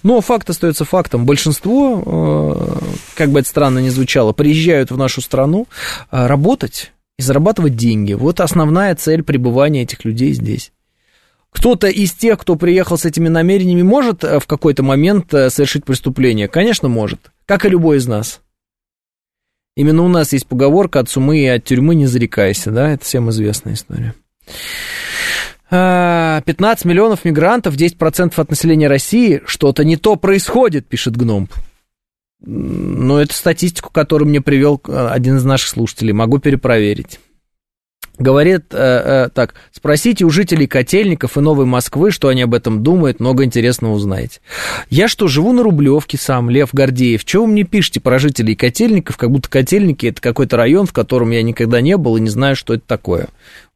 Но факт остается фактом. Большинство, э, как бы это странно ни звучало, приезжают в нашу страну э, работать и зарабатывать деньги. Вот основная цель пребывания этих людей здесь. Кто-то из тех, кто приехал с этими намерениями, может э, в какой-то момент совершить преступление? Конечно, может. Как и любой из нас. Именно у нас есть поговорка «от сумы и от тюрьмы не зарекайся», да, это всем известная история. 15 а, миллионов мигрантов, 10% от населения России. Что-то не то происходит, пишет Гном. Ну, это статистику, которую мне привел э, один из наших слушателей. Могу перепроверить. Говорит э, э, так, спросите у жителей Котельников и Новой Москвы, что они об этом думают, много интересного узнаете. Я что, живу на Рублевке сам, Лев Гордеев, чего вы мне пишете про жителей Котельников, как будто Котельники это какой-то район, в котором я никогда не был и не знаю, что это такое.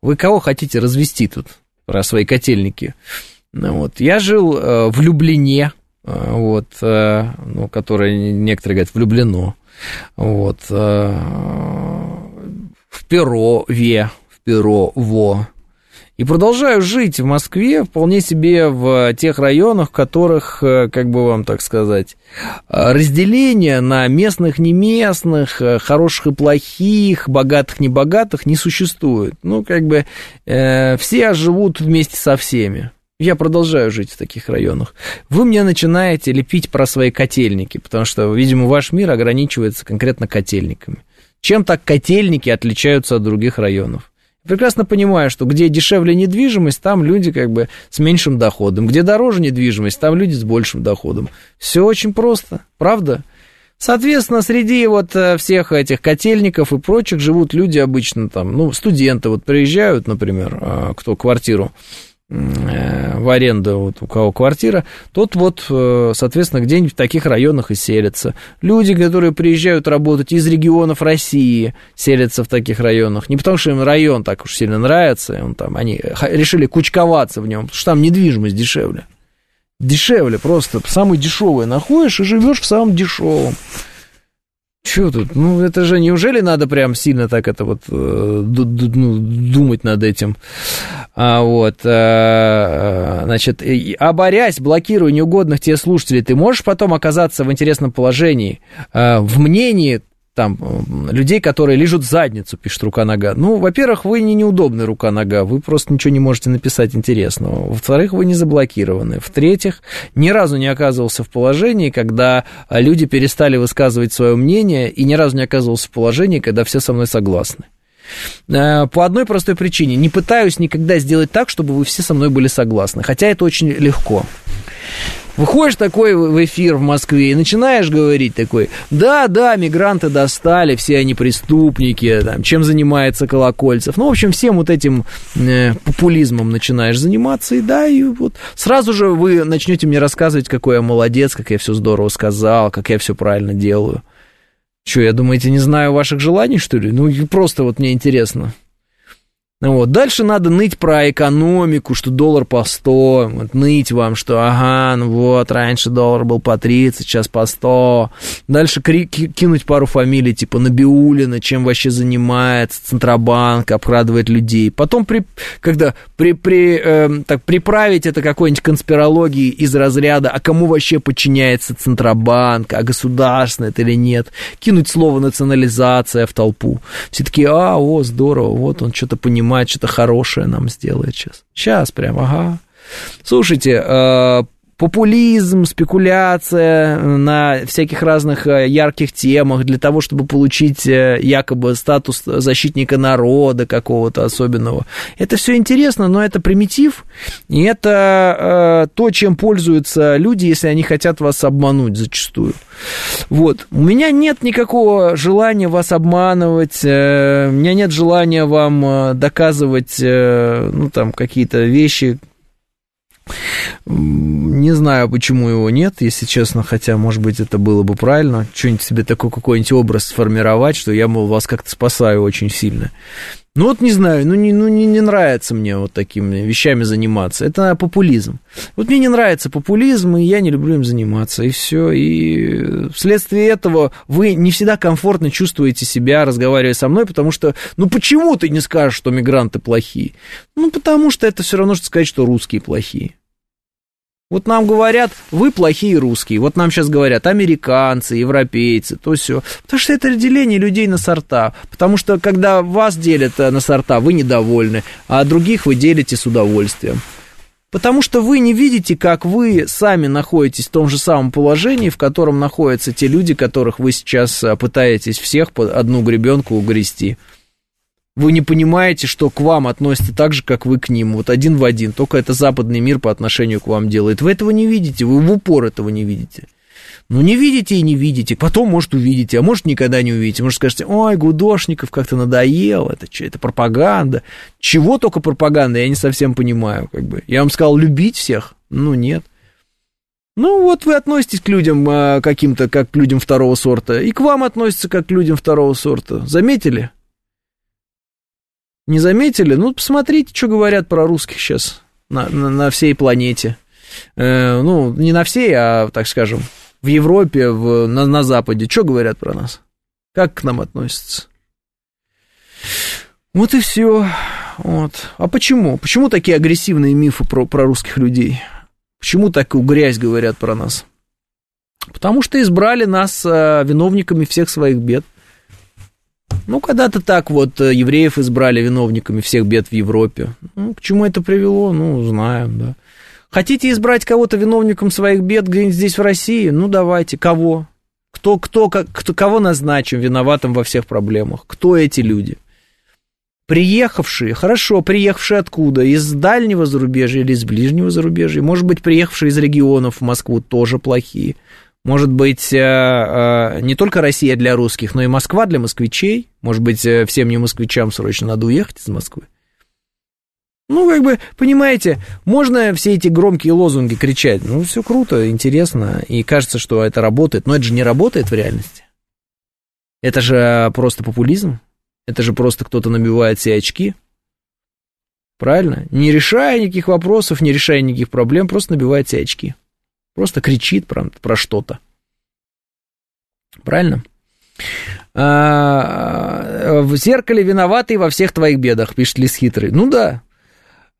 Вы кого хотите развести тут про свои котельники? Ну, вот. Я жил э, в Люблине, э, вот, э, ну, которое некоторые говорят влюблено, вот, э, в Перове, Перово, и продолжаю жить в Москве вполне себе в тех районах, в которых, э, как бы вам так сказать, э, разделение на местных, не местных, э, хороших и плохих, богатых, небогатых не существует. Ну, как бы э, все живут вместе со всеми. Я продолжаю жить в таких районах. Вы мне начинаете лепить про свои котельники, потому что, видимо, ваш мир ограничивается конкретно котельниками. Чем так котельники отличаются от других районов? Прекрасно понимаю, что где дешевле недвижимость, там люди как бы с меньшим доходом. Где дороже недвижимость, там люди с большим доходом. Все очень просто, правда? Соответственно, среди вот э, всех этих котельников и прочих живут люди обычно там, ну, студенты вот приезжают, например, а, кто квартиру Э, в аренду, вот у кого квартира, тот вот, э, соответственно, где-нибудь в таких районах и селятся. Люди, которые приезжают работать из регионов России, селятся в таких районах. Не потому, что им район так уж сильно нравится, он там, они решили кучковаться в нем, потому что там недвижимость дешевле. Дешевле просто, самый дешевый находишь и живешь в самом дешевом. Че тут? Ну, это же неужели надо прям сильно так это вот э, ну, думать над этим? А, вот. А, значит, оборясь, блокируя неугодных тебе слушателей, ты можешь потом оказаться в интересном положении, в мнении там людей, которые лежат задницу, пишет рука-нога. Ну, во-первых, вы не неудобный рука-нога, вы просто ничего не можете написать интересного. Во-вторых, вы не заблокированы. В-третьих, ни разу не оказывался в положении, когда люди перестали высказывать свое мнение, и ни разу не оказывался в положении, когда все со мной согласны. Э, по одной простой причине. Не пытаюсь никогда сделать так, чтобы вы все со мной были согласны. Хотя это очень легко. Выходишь такой в эфир в Москве и начинаешь говорить такой, да, да, мигранты достали, все они преступники, там, чем занимается Колокольцев. Ну, в общем, всем вот этим э, популизмом начинаешь заниматься, и да, и вот сразу же вы начнете мне рассказывать, какой я молодец, как я все здорово сказал, как я все правильно делаю. Что, я думаете, не знаю ваших желаний, что ли? Ну, просто вот мне интересно. Вот. Дальше надо ныть про экономику, что доллар по 100, вот, ныть вам, что ага, ну вот, раньше доллар был по 30, сейчас по 100. Дальше кинуть пару фамилий, типа Набиулина, чем вообще занимается, Центробанк, обкрадывает людей. Потом, при, когда при, при, э, так, приправить это какой-нибудь конспирологией из разряда, а кому вообще подчиняется Центробанк, а государственный это или нет, кинуть слово национализация в толпу. Все таки а, о, здорово, вот он что-то понимает понимает, что-то хорошее нам сделает сейчас. Сейчас прям, ага. Слушайте, э, популизм, спекуляция на всяких разных э, ярких темах для того, чтобы получить э, якобы статус защитника народа какого-то особенного. Это все интересно, но это примитив, и это э, то, чем пользуются люди, если они хотят вас обмануть зачастую. Вот. У меня нет никакого желания вас обманывать, э, у меня нет желания вам э, доказывать, э, ну, там, какие-то вещи, не знаю, почему его нет, если честно, хотя, может быть, это было бы правильно. Что-нибудь себе такой какой-нибудь образ сформировать, что я, мол, вас как-то спасаю очень сильно. Ну вот не знаю, ну не, ну не, не нравится мне вот такими вещами заниматься. Это популизм. Вот мне не нравится популизм, и я не люблю им заниматься, и все. И вследствие этого вы не всегда комфортно чувствуете себя, разговаривая со мной, потому что, ну почему ты не скажешь, что мигранты плохие? Ну потому что это все равно, что сказать, что русские плохие. Вот нам говорят, вы плохие русские. Вот нам сейчас говорят американцы, европейцы, то все. Потому что это разделение людей на сорта. Потому что когда вас делят э, на сорта, вы недовольны, а других вы делите с удовольствием. Потому что вы не видите, как вы сами находитесь в том же самом положении, в котором находятся те люди, которых вы сейчас э, пытаетесь всех под одну гребенку угрести. Вы не понимаете, что к вам относятся так же, как вы к ним, вот один в один, только это западный мир по отношению к вам делает. Вы этого не видите, вы в упор этого не видите. Ну, не видите и не видите, потом, может, увидите, а может, никогда не увидите. Может, скажете, ой, Гудошников как-то надоел, это что, это пропаганда. Чего только пропаганда, я не совсем понимаю, как бы. Я вам сказал, любить всех? Ну, нет. Ну, вот вы относитесь к людям а, каким-то, как к людям второго сорта, и к вам относятся как к людям второго сорта. Заметили? Не заметили? Ну, посмотрите, что говорят про русских сейчас на, на, на всей планете. Э, ну, не на всей, а, так скажем, в Европе, в, на, на Западе. Что говорят про нас? Как к нам относятся? Вот и все. Вот. А почему? Почему такие агрессивные мифы про, про русских людей? Почему такую грязь говорят про нас? Потому что избрали нас э, виновниками всех своих бед. Ну, когда-то так вот э, евреев избрали виновниками всех бед в Европе. Ну, к чему это привело, ну, знаем, да. Хотите избрать кого-то виновником своих бед где-нибудь здесь в России? Ну, давайте. Кого? Кто, кто, как, кто, кого назначим виноватым во всех проблемах? Кто эти люди? Приехавшие, хорошо, приехавшие откуда? Из дальнего зарубежья или из ближнего зарубежья? Может быть, приехавшие из регионов в Москву тоже плохие. Может быть, э, э, не только Россия для русских, но и Москва для москвичей. Может быть, э, всем не москвичам срочно надо уехать из Москвы. Ну, как бы, понимаете, можно все эти громкие лозунги кричать. Ну, все круто, интересно, и кажется, что это работает. Но это же не работает в реальности. Это же просто популизм. Это же просто кто-то набивает себе очки. Правильно? Не решая никаких вопросов, не решая никаких проблем, просто набивает себе очки. Просто кричит про, про что-то. Правильно? А, в зеркале виноватый во всех твоих бедах, пишет Лис Хитрый. Ну да.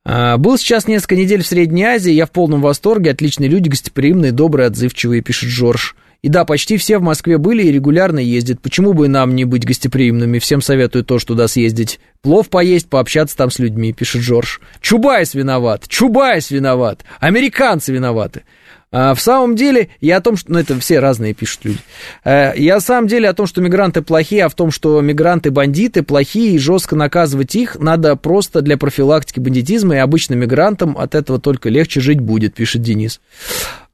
А, был сейчас несколько недель в Средней Азии, я в полном восторге, отличные люди, гостеприимные, добрые, отзывчивые, пишет Жорж. И да, почти все в Москве были и регулярно ездят. Почему бы нам не быть гостеприимными? Всем советую тоже туда съездить. Плов поесть, пообщаться там с людьми, пишет Жорж. Чубайс виноват, Чубайс виноват, американцы виноваты. А в самом деле, я о том, что... Ну, это все разные пишут люди. А, я в самом деле о том, что мигранты плохие, а в том, что мигранты бандиты плохие, и жестко наказывать их надо просто для профилактики бандитизма, и обычным мигрантам от этого только легче жить будет, пишет Денис.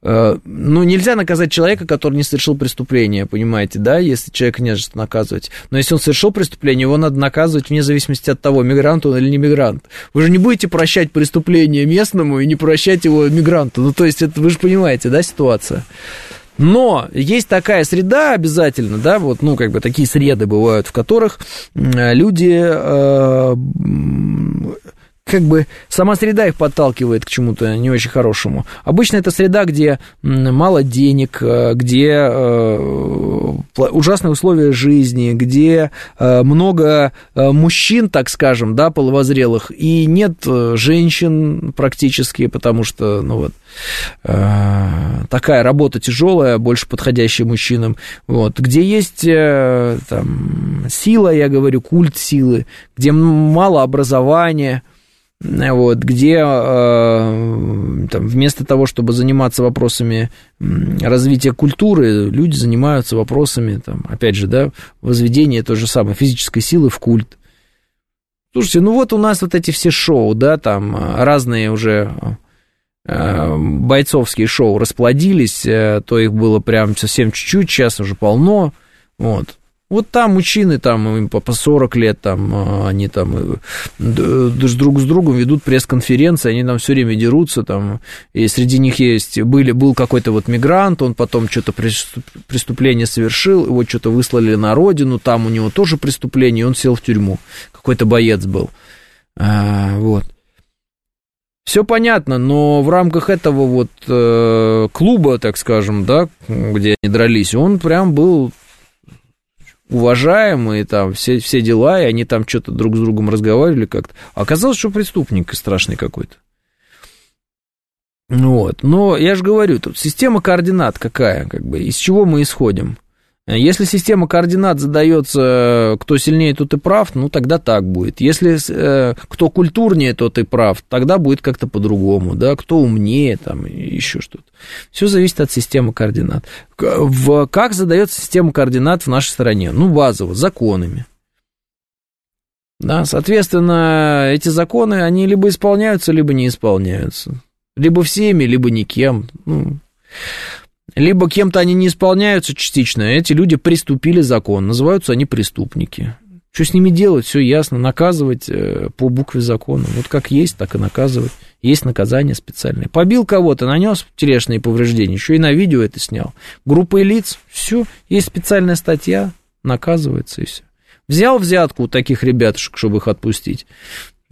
Э, ну, нельзя наказать человека, который не совершил преступление, понимаете, да, если человека не за что наказывать. Но если он совершил преступление, его надо наказывать вне зависимости от того, мигрант он или не мигрант. Вы же не будете прощать преступление местному и не прощать его мигранту. Ну, то есть, это, вы же понимаете, да, ситуация. Но есть такая среда обязательно, да, вот, ну, как бы такие среды бывают, в которых люди э, как бы сама среда их подталкивает к чему-то не очень хорошему. Обычно это среда, где мало денег, э, где э, ужасные условия жизни, где э, много мужчин, так скажем, да, половозрелых, и нет женщин практически, потому что, ну вот, такая работа тяжелая, больше подходящая мужчинам, вот, где есть там сила, я говорю, культ силы, где мало образования, вот, где э, там, вместо того, чтобы заниматься вопросами развития культуры, люди занимаются вопросами, там, опять же, да, возведения той же самой физической силы в культ. Слушайте, ну вот у нас вот эти все шоу, да, там разные уже э, бойцовские шоу расплодились, э, то их было прям совсем чуть-чуть, сейчас уже полно, вот. Вот там мужчины, там им по 40 лет, там а, они там э, друг с другом ведут пресс-конференции, они там все время дерутся, там, и среди них есть, были, был какой-то вот мигрант, он потом что-то преступление совершил, его что-то выслали на родину, там у него тоже преступление, он сел в тюрьму, какой-то боец был, а, вот. Все понятно, но в рамках этого вот э, клуба, так скажем, да, где они дрались, он прям был уважаемые, там, все, все дела, и они там что-то друг с другом разговаривали как-то. Оказалось, что преступник страшный какой-то. Вот. Но я же говорю, тут система координат какая, как бы, из чего мы исходим? Если система координат задается, кто сильнее, тот и прав, ну тогда так будет. Если э, кто культурнее, тот и прав, тогда будет как-то по-другому, да, кто умнее, там, еще что-то. Все зависит от системы координат. В, как задается система координат в нашей стране? Ну, базово, законами. Да, соответственно, эти законы, они либо исполняются, либо не исполняются. Либо всеми, либо никем. Ну, либо кем-то они не исполняются частично, эти люди приступили закон, называются они преступники. Что с ними делать, все ясно, наказывать э, по букве закона. Вот как есть, так и наказывать. Есть наказание специальное. Побил кого-то, нанес телесные повреждения, еще и на видео это снял. Группа лиц, все, есть специальная статья, наказывается и все. Взял взятку у таких ребятушек, чтобы их отпустить.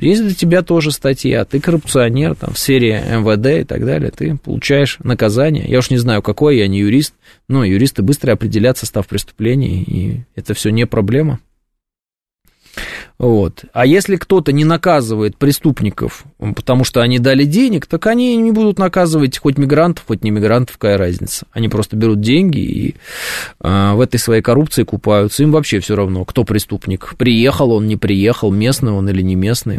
Есть для тебя тоже статья, ты коррупционер там, в сфере МВД и так далее, ты получаешь наказание. Я уж не знаю, какое, я не юрист, но юристы быстро определят состав преступлений, и это все не проблема. Вот. А если кто-то не наказывает преступников, потому что они дали денег, так они не будут наказывать хоть мигрантов, хоть не мигрантов, какая разница. Они просто берут деньги и э, в этой своей коррупции купаются. Им вообще все равно, кто преступник. Приехал он, не приехал, местный он или не местный.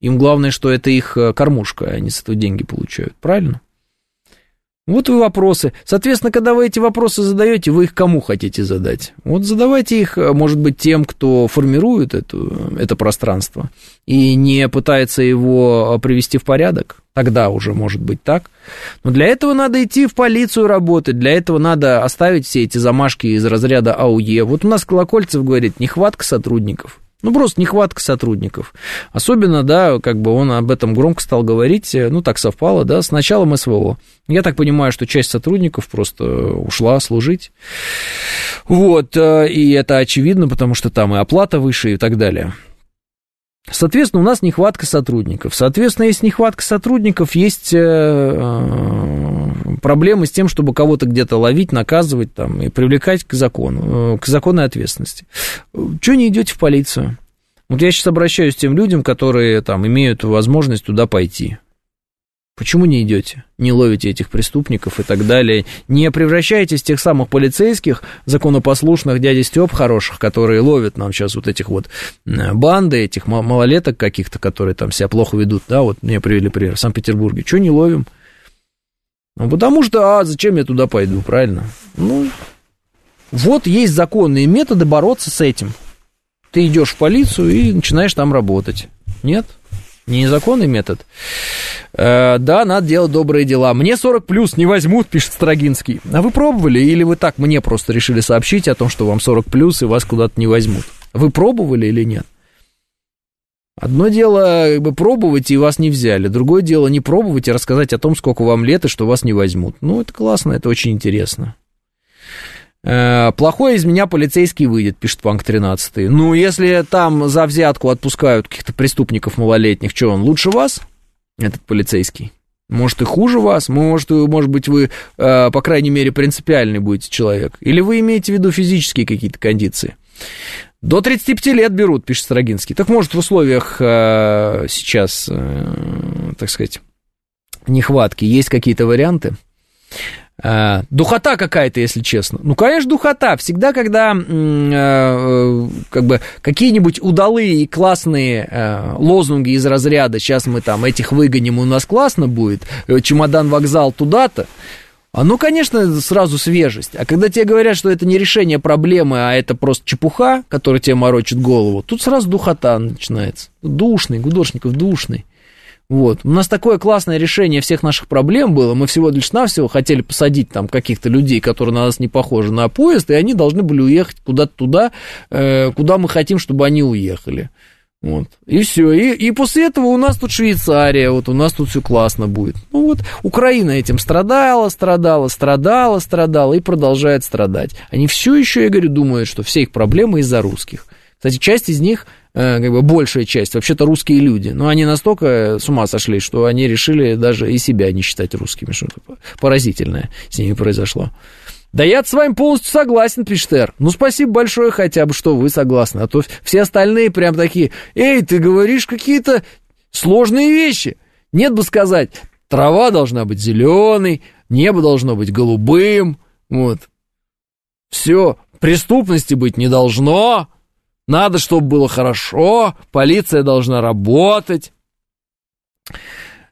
Им главное, что это их э, кормушка, они с этого деньги получают. Правильно? Вот и вопросы. Соответственно, когда вы эти вопросы задаете, вы их кому хотите задать? Вот задавайте их, может быть, тем, кто формирует эту, это пространство и не пытается его э, привести в порядок. Тогда уже может быть так. Но для этого надо идти в полицию работать, для этого надо оставить все эти замашки из разряда АУЕ. Вот у нас Колокольцев говорит, нехватка сотрудников. Ну, просто нехватка сотрудников. Особенно, да, как бы он об этом громко стал говорить, ну, так совпало, да, с началом СВО. Я так понимаю, что часть сотрудников просто ушла служить. Вот, э, и это очевидно, потому что там и оплата выше и так далее. Соответственно, у нас нехватка сотрудников. Соответственно, если нехватка сотрудников, есть э, э, проблемы с тем, чтобы кого-то где-то ловить, наказывать там, и привлекать к закону, э, к законной ответственности. Чего не идете в полицию? Вот я сейчас обращаюсь к тем людям, которые там имеют возможность туда пойти. Почему не идете? Не ловите этих преступников и так далее. Не превращайтесь в тех самых полицейских, законопослушных дядя Степ хороших, которые ловят нам сейчас вот этих вот банды, этих малолеток каких-то, которые там себя плохо ведут. Да, вот мне привели пример в Санкт-Петербурге. Чего не ловим? Ну, потому что, а зачем я туда пойду, правильно? Ну, вот есть законные методы бороться с этим. Ты идешь в полицию и начинаешь там работать. Нет? Не незаконный метод. Э, да, надо делать добрые дела. Мне 40 плюс не возьмут, пишет Строгинский. А вы пробовали? Или вы так мне просто решили сообщить о том, что вам 40 плюс и вас куда-то не возьмут? Вы пробовали или нет? Одно дело как бы, пробовать, и вас не взяли. Другое дело не пробовать и рассказать о том, сколько вам лет, и что вас не возьмут. Ну, это классно, это очень интересно. Э, Плохой из меня полицейский выйдет, пишет Панк 13. Ну, если там за взятку отпускают каких-то преступников малолетних, что он лучше вас, этот полицейский? Может, и хуже вас, может, может быть, вы, э, по крайней мере, принципиальный будете человек. Или вы имеете в виду физические какие-то кондиции? До 35 лет берут, пишет Строгинский. Так может в условиях э, сейчас, э, так сказать, нехватки есть какие-то варианты? Э, духота какая-то, если честно. Ну, конечно, духота. Всегда, когда э, э, как бы какие-нибудь удалые и классные лозунги из разряда «сейчас мы там этих выгоним, у нас классно будет», «чемодан-вокзал туда-то», ну, конечно, сразу свежесть. А когда тебе говорят, что это не решение проблемы, а это просто чепуха, которая тебе морочит голову, тут сразу духота начинается. Душный, Гудошников душный. Вот. У нас такое классное решение всех наших проблем было. Мы всего лишь навсего хотели посадить там каких-то людей, которые на нас не похожи, на поезд, и они должны были уехать куда-то туда, э, куда мы хотим, чтобы они уехали. Вот. И все. И, и после этого у нас тут Швейцария, вот у нас тут все классно будет. Ну вот, Украина этим страдала, страдала, страдала, страдала и продолжает страдать. Они все еще, я говорю, думают, что все их проблемы из-за русских. Кстати, часть из них, как бы большая часть, вообще-то русские люди. Но они настолько с ума сошли, что они решили даже и себя не считать русскими. Что-то поразительное с ними произошло. Да я с вами полностью согласен, пишет Эр. Ну, спасибо большое хотя бы, что вы согласны. А то все остальные прям такие, эй, ты говоришь какие-то сложные вещи. Нет бы сказать, трава должна быть зеленой, небо должно быть голубым, вот. Все, преступности быть не должно, надо, чтобы было хорошо, полиция должна работать.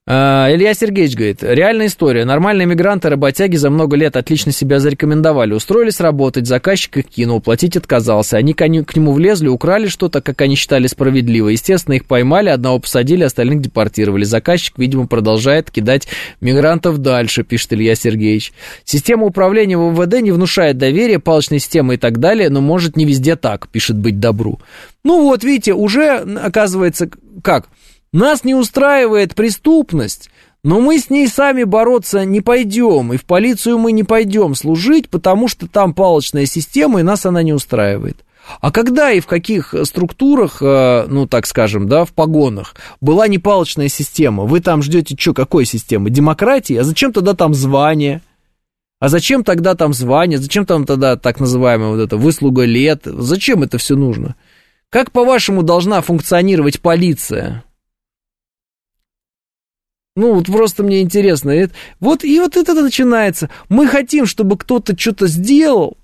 А, Илья Сергеевич говорит, реальная история. Нормальные мигранты, работяги за много лет отлично себя зарекомендовали. Устроились работать, заказчик их кинул, платить отказался. Они к нему влезли, украли что-то, как они считали справедливо. Естественно, их поймали, одного посадили, остальных депортировали. Заказчик, видимо, продолжает кидать мигрантов дальше, пишет Илья Сергеевич. Система управления в МВД не внушает доверия, палочная система и так далее, но может не везде так, пишет быть добру. Ну вот, видите, уже оказывается, как... Нас не устраивает преступность, но мы с ней сами бороться не пойдем, и в полицию мы не пойдем служить, потому что там палочная система, и нас она не устраивает. А когда и в каких структурах, э, ну, так скажем, да, в погонах, была не палочная система? Вы там ждете что, какой системы? Демократии? А зачем тогда там звание? А зачем тогда там звание? Зачем там тогда так называемая вот эта выслуга лет? Зачем это все нужно? Как, по-вашему, должна функционировать полиция? Ну, вот просто мне интересно. Вот и вот это начинается. Мы хотим, чтобы кто-то что-то сделал.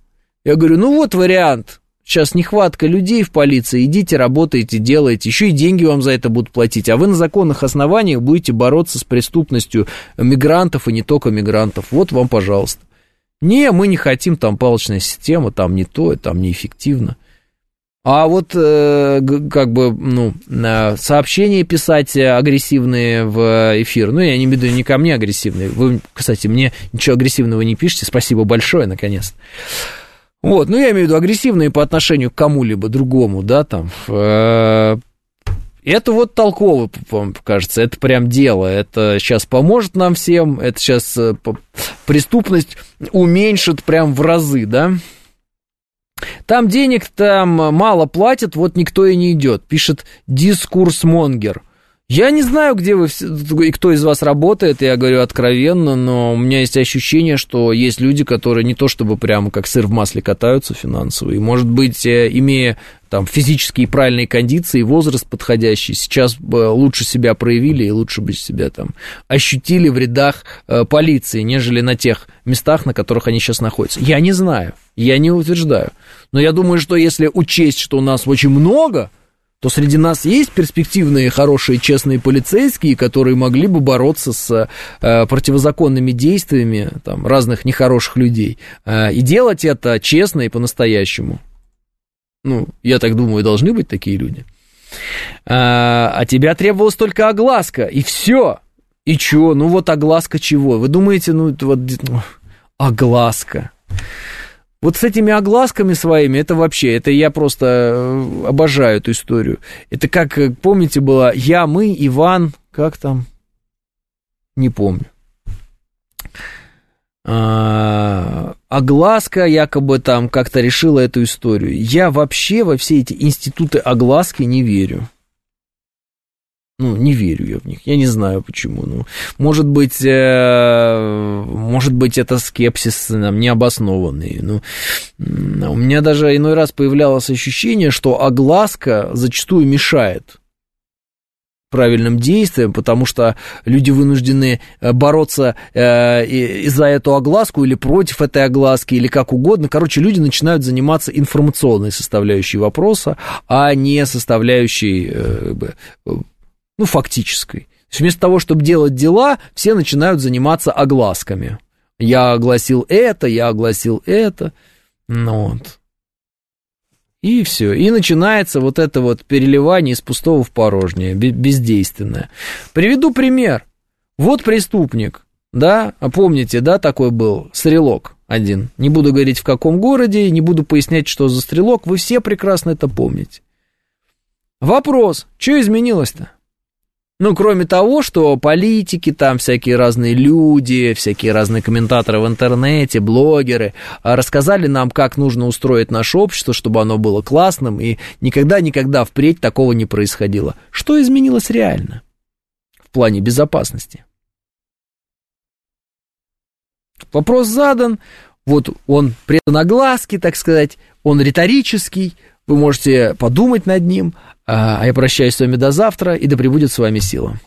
Я говорю, ну вот вариант. Сейчас нехватка людей в полиции. Идите, работайте, делайте. Еще и деньги вам за это будут платить. А вы на законных основаниях будете бороться с преступностью мигрантов и не только мигрантов. Вот вам, пожалуйста. Не, мы не хотим, там палочная система, там не то, там неэффективно. А вот э, как бы, ну, э, сообщения писать агрессивные в эфир, ну, я не имею в виду не ко мне агрессивные. Вы, кстати, мне ничего агрессивного не пишете, спасибо большое, наконец. Вот, ну, я имею в виду агрессивные по отношению к кому-либо другому, да, там, э, это вот толково, вам кажется, это прям дело, это сейчас поможет нам всем, это сейчас э, преступность уменьшит прям в разы, да, там денег там мало платят, вот никто и не идет, пишет Дискурс Монгер. Я не знаю, где вы и кто из вас работает, я говорю откровенно, но у меня есть ощущение, что есть люди, которые не то чтобы прямо как сыр в масле катаются финансово, и, может быть, э, имея там физические правильные кондиции, возраст подходящий, сейчас лучше себя проявили и лучше бы себя там ощутили в рядах э, полиции, нежели на тех местах, на которых они сейчас находятся. Я не знаю, я не утверждаю. Но я думаю, что если учесть, что у нас очень много, то среди нас есть перспективные, хорошие, честные полицейские, которые могли бы бороться с э, противозаконными действиями там, разных нехороших людей э, и делать это честно и по-настоящему. Ну, я так думаю, должны быть такие люди. А, а тебя требовалась только огласка, и все. И чё? Ну вот огласка чего? Вы думаете, ну вот огласка. Вот с этими огласками своими, это вообще, это я просто э, обожаю эту историю. Это как, э, помните, было «Я, мы, Иван», как там? Не помню. А, огласка якобы там как-то решила эту историю. Я вообще во все эти институты огласки не верю. Ну, не верю я в них. Я не знаю почему. Ну, может быть, э, может быть, это скепсис там, необоснованный. Ну, у меня даже иной раз появлялось ощущение, что огласка зачастую мешает правильным действиям, потому что люди вынуждены э, бороться э, за эту огласку или против этой огласки, или как угодно. Короче, люди начинают заниматься информационной составляющей вопроса, а не составляющей э, ну, фактической. То есть вместо того, чтобы делать дела, все начинают заниматься огласками. Я огласил это, я огласил это. Ну вот. И все. И начинается вот это вот переливание из пустого в порожнее, бездейственное. Приведу пример. Вот преступник, да, а помните, да, такой был, стрелок один. Не буду говорить в каком городе, не буду пояснять, что за стрелок, вы все прекрасно это помните. Вопрос, что изменилось-то? Ну, кроме того, что политики, там всякие разные люди, всякие разные комментаторы в интернете, блогеры а, рассказали нам, как нужно устроить наше общество, чтобы оно было классным, и никогда-никогда впредь такого не происходило. Что изменилось реально в плане безопасности? Вопрос задан, вот он преднагласки, так сказать, он риторический, вы можете подумать над ним, а я прощаюсь с вами до завтра, и да пребудет с вами сила.